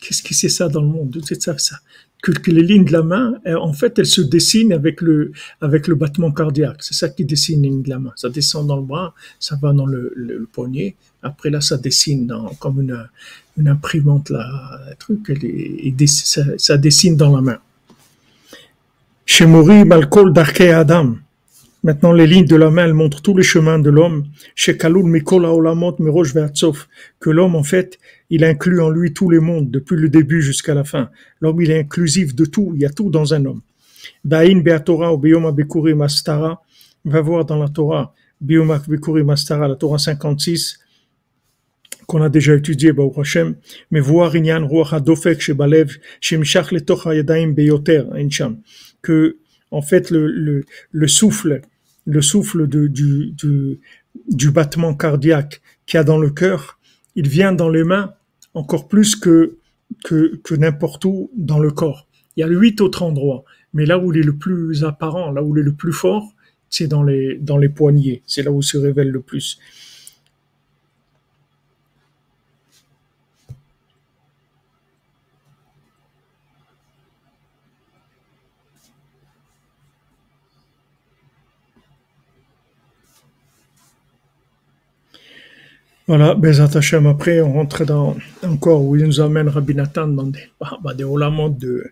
Speaker 1: Qu'est-ce que c'est ça dans le monde? C'est ça, ça. Que, que les lignes de la main, euh, en fait, elles se dessinent avec le, avec le battement cardiaque. C'est ça qui dessine les lignes de la main. Ça descend dans le bras, ça va dans le, le, poignet. Après là, ça dessine comme une, une imprimante là, un truc. ça, dessine dans la main. Chez Mori, Malkol Darkei Adam. Maintenant, les lignes de la main, elles montrent tous les chemins de l'homme. Chez Kaloul Mikol Haolamot Mirosh Ve'atzof. Que l'homme, en fait, il inclut en lui tous les mondes, depuis le début jusqu'à la fin. L'homme, il est inclusif de tout. Il y a tout dans un homme. Ba'in Be'atorah ou Beyom Bekurim Astara. Va voir dans la Torah, Beyom Bekurim Astara, la Torah 56, qu'on a déjà étudié, Baruch Hashem, mais voir Inyan Ruach HaDofek Shebalev, Shemshach Letoch HaYadayim Beyoter, Incham, que, en fait, le, le, le souffle, le souffle de, du, du, du battement cardiaque qu'il y a dans le cœur, il vient dans les mains encore plus que, que, que n'importe où dans le corps. Il y a huit autres endroits, mais là où il est le plus apparent, là où il est le plus fort, c'est dans les, dans les poignets. C'est là où se révèle le plus. Voilà, Bezat Hashem, après on rentre dans encore où il nous amène Rabbi Nathan dans des, bah, des olamot de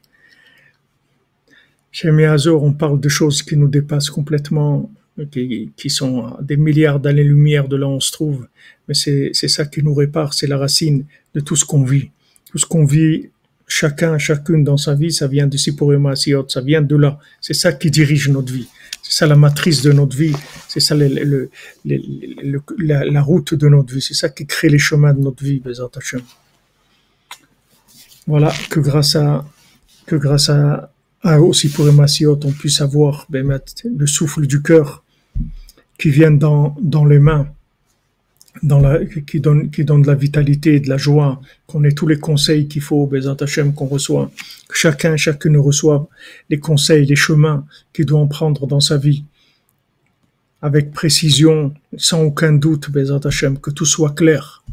Speaker 1: chez Azor, on parle de choses qui nous dépassent complètement, qui, qui sont des milliards d'années-lumière de là où on se trouve, mais c'est ça qui nous répare, c'est la racine de tout ce qu'on vit. Tout ce qu'on vit, chacun, chacune dans sa vie, ça vient de Sipurim Asiyot, ça vient de là. C'est ça qui dirige notre vie. C'est ça la matrice de notre vie. C'est ça le- le- le- la, la route de notre vie. C'est ça qui crée les chemins de notre vie, Bezat Hashem. Voilà, que grâce à, que grâce à, à aussi pour Emasiot, on puisse avoir ben, le souffle du cœur qui vient dans, dans les mains, dans la, qui donne, qui donne de la vitalité, de la joie, qu'on ait tous les conseils qu'il faut, Bezat qu'on reçoit, que chacun, chacune reçoive les conseils, les chemins qu'il doit en prendre dans sa vie, avec précision, sans aucun doute, Bezat que tout soit clair.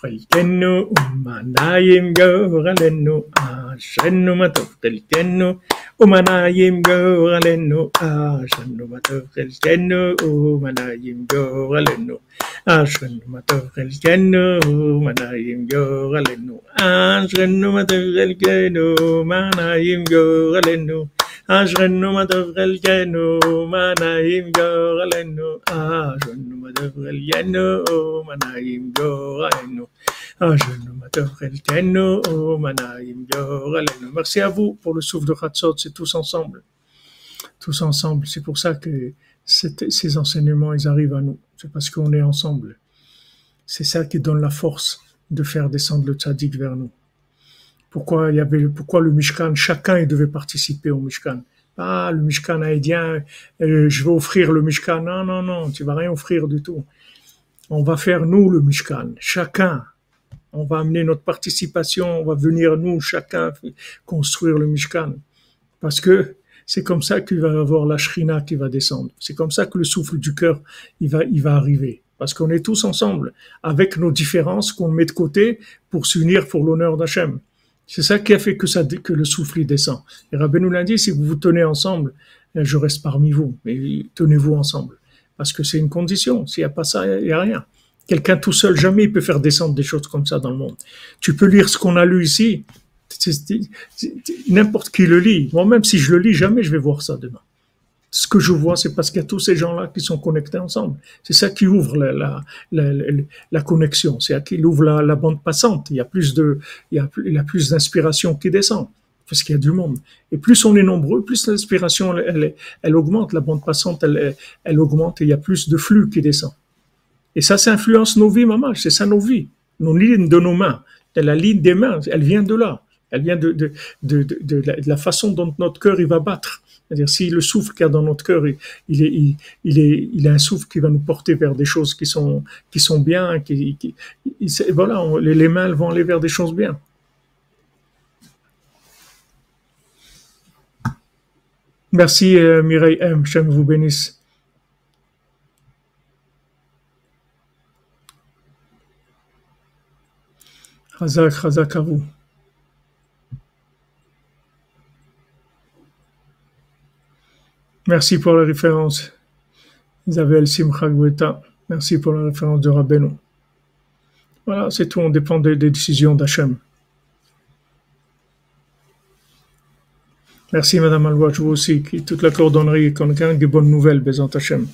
Speaker 1: فالكنو أما نايم جوغلنو عشانو ما تفقل كنو أما نايم جوغلنو عشانو ما تفقل كنو أما نايم جوغلنو عشانو ما تفقل كنو أما نايم جوغلنو عشانو ما تفقل كنو أما نايم جوغلنو אשרנו מה טוב חלקנו ומנעים גורלנו אשרנו מה טוב חלקנו ומנעים גורלנו אשרנו מה טוב חלקנו ומנעים גורלנו Merci à vous pour le souffle de Khatsot, c'est tous ensemble. Tous ensemble. C'est pour ça que cette- ces enseignements, ils arrivent à nous. C'est parce qu'on est ensemble. C'est ça qui donne la force de faire descendre le tzaddik vers nous. Pourquoi il y avait, pourquoi le Mishkan, chacun il devait participer au Mishkan. Ah, le Mishkan haïdien, euh, je vais offrir le Mishkan. Non, non, non, tu vas rien offrir du tout. On va faire nous le Mishkan, chacun. On va amener notre participation, on va venir nous, chacun, construire le Mishkan. Parce que c'est comme ça qu'il va y avoir la Shrina qui va descendre. C'est comme ça que le souffle du cœur, il va, il va arriver. Parce qu'on est tous ensemble, avec nos différences qu'on met de côté pour s'unir pour l'honneur d'Hachem. C'est ça qui a fait que, le souffle descend. Et Rabbi nous l'a dit, si vous vous tenez ensemble, eh, je reste parmi vous. Mais tenez-vous ensemble. Parce que c'est une condition. S'il n'y a pas ça, il n'y a rien. Quelqu'un tout seul, jamais il peut faire descendre des choses comme ça dans le monde. Tu peux lire ce qu'on a lu ici. N'importe qui le lit. Moi-même, si je le lis, jamais je vais voir ça demain. Ce que je vois, c'est parce qu'il y a tous ces gens-là qui sont connectés ensemble. C'est ça qui ouvre la, la, la, la- connexion. C'est ça qui ouvre la, la bande passante. Il y a plus de, il y a, il a plus d'inspiration qui descend. Parce qu'il y a du monde. Et plus on est nombreux, plus l'inspiration, elle, elle, elle augmente. La bande passante, elle, elle, augmente et il y a plus de flux qui descend. Et ça, ça influence nos vies, maman. C'est ça nos vies. Nos lignes de nos mains. La ligne des mains, elle vient de là. Elle vient de, de, de, de, de la façon dont notre cœur il va battre. C'est-à-dire, si le souffle qu'il y a dans notre cœur, il, est, il, un souffle qui va nous porter vers des choses qui sont, qui sont bien, voilà, les, mains vont aller vers des choses bien. Merci euh, Mireille M. Hachem vous bénisse. Razak, Razak à vous. Merci pour la référence. Isabelle Simcha Gweta. Merci pour la référence de Rabbeinu. Voilà, c'est tout. On dépend des, décisions d'Hachem. Merci Madame Alwaj, vous aussi, qui toute la cordonnerie, qu'on ait des bonnes nouvelles, Bézant Hachem.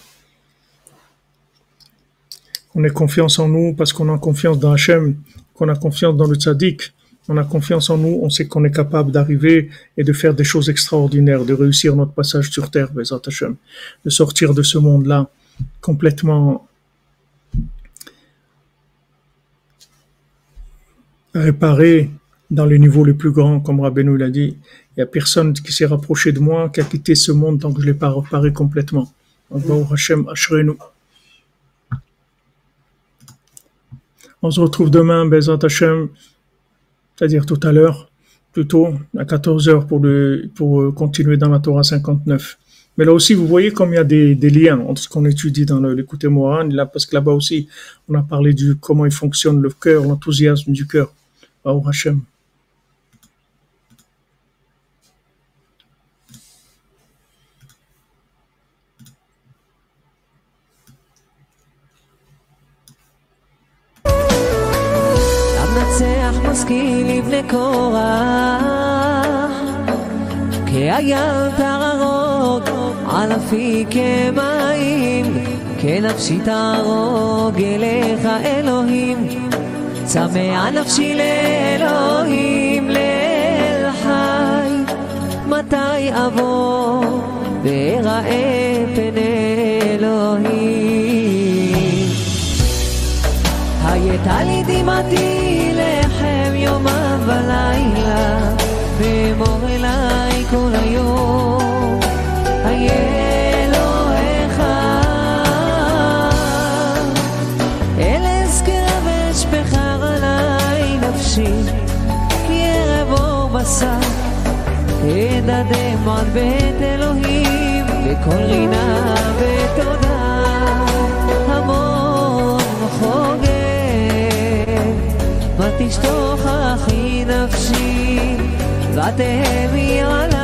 Speaker 1: On ait confiance en nous parce qu'on a confiance dans Hachem, qu'on a confiance dans le tzaddik, on a confiance en nous, on sait qu'on est capable d'arriver et de faire des choses extraordinaires, de réussir notre passage sur terre, Hachem, de sortir de ce monde-là complètement réparé dans les niveaux les plus grands, comme Rabbeinu l'a dit. Il n'y a personne qui s'est rapproché de moi, qui a quitté ce monde tant que je ne l'ai pas réparé complètement. On se retrouve demain, Bezat Hashem, c'est-à-dire tout à l'heure, plutôt à 14h pour, le, pour euh, continuer dans la Torah 59. Mais là aussi, vous voyez comme il y a des, liens entre ce qu'on étudie dans l'écouté Moran, là, parce que là-bas aussi, on a parlé du comment il fonctionne le cœur, l'enthousiasme du cœur. Baruch Hashem.
Speaker 2: משכיל לבני קורח, כאייל תערוג, על אפיקי מים, כנפשי תערוג אליך אלוהים, צמא נפשי לאלוהים, לאל חי, מתי אבוא ואראה פני אלוהים. הייתה לי דמעתי ולילה, בית אלוהים, בקול רינה ותודה, המון חוגג. נפשי ותהמי עלי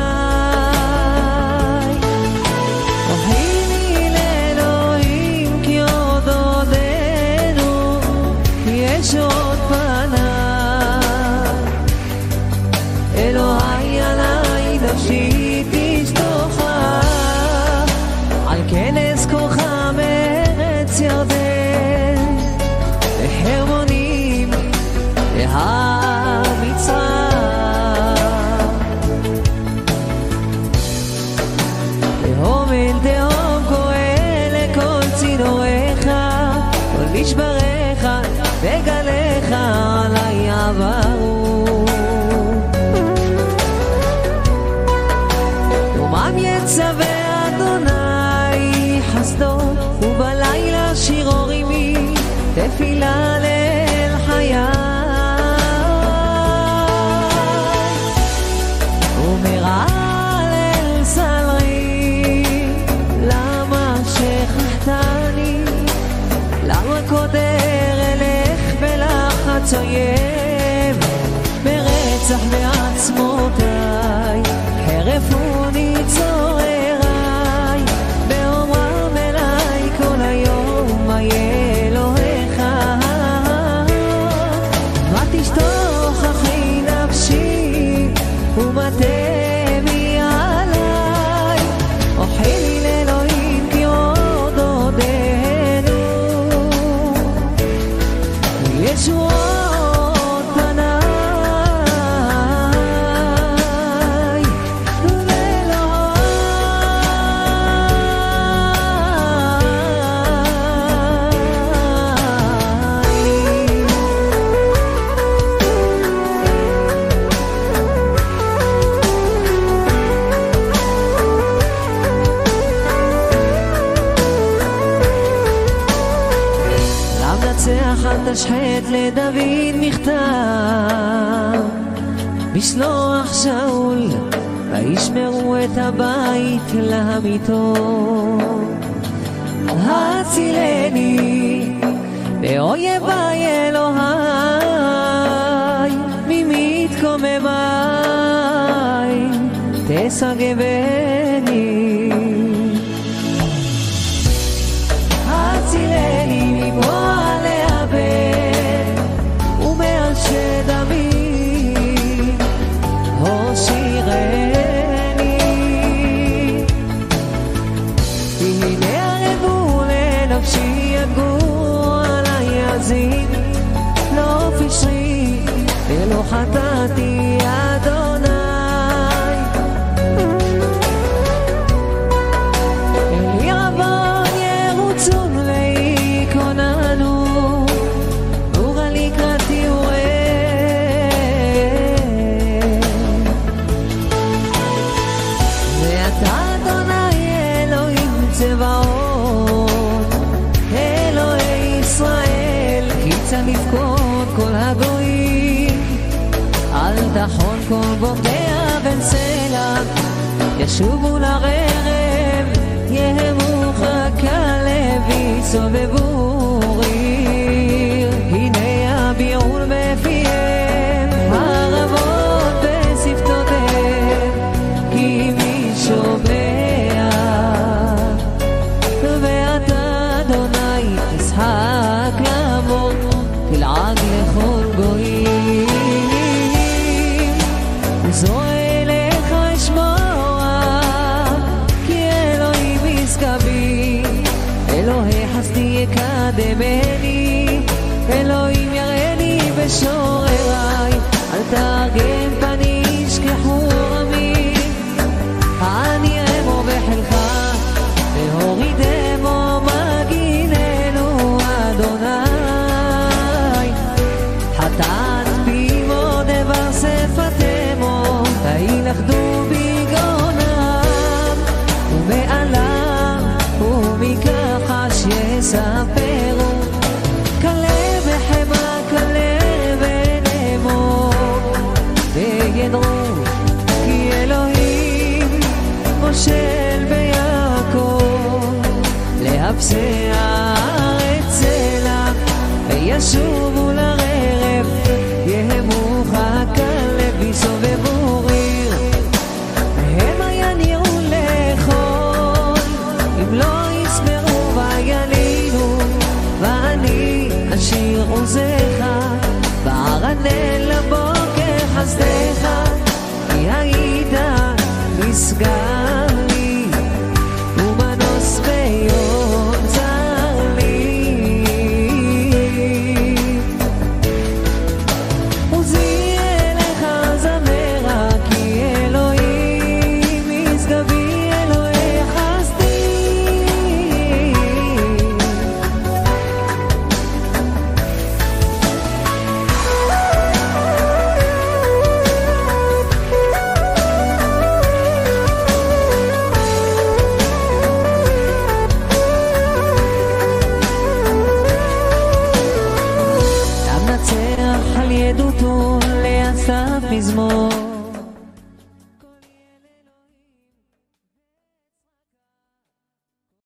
Speaker 2: רק קודר אלך בלחץ אויב. ברצח ו... למיתו. הצילני באויביי אלוהי, ממתקוממיי תשגבני שובו לרכב, יהיה מורחק הלב, יסובבו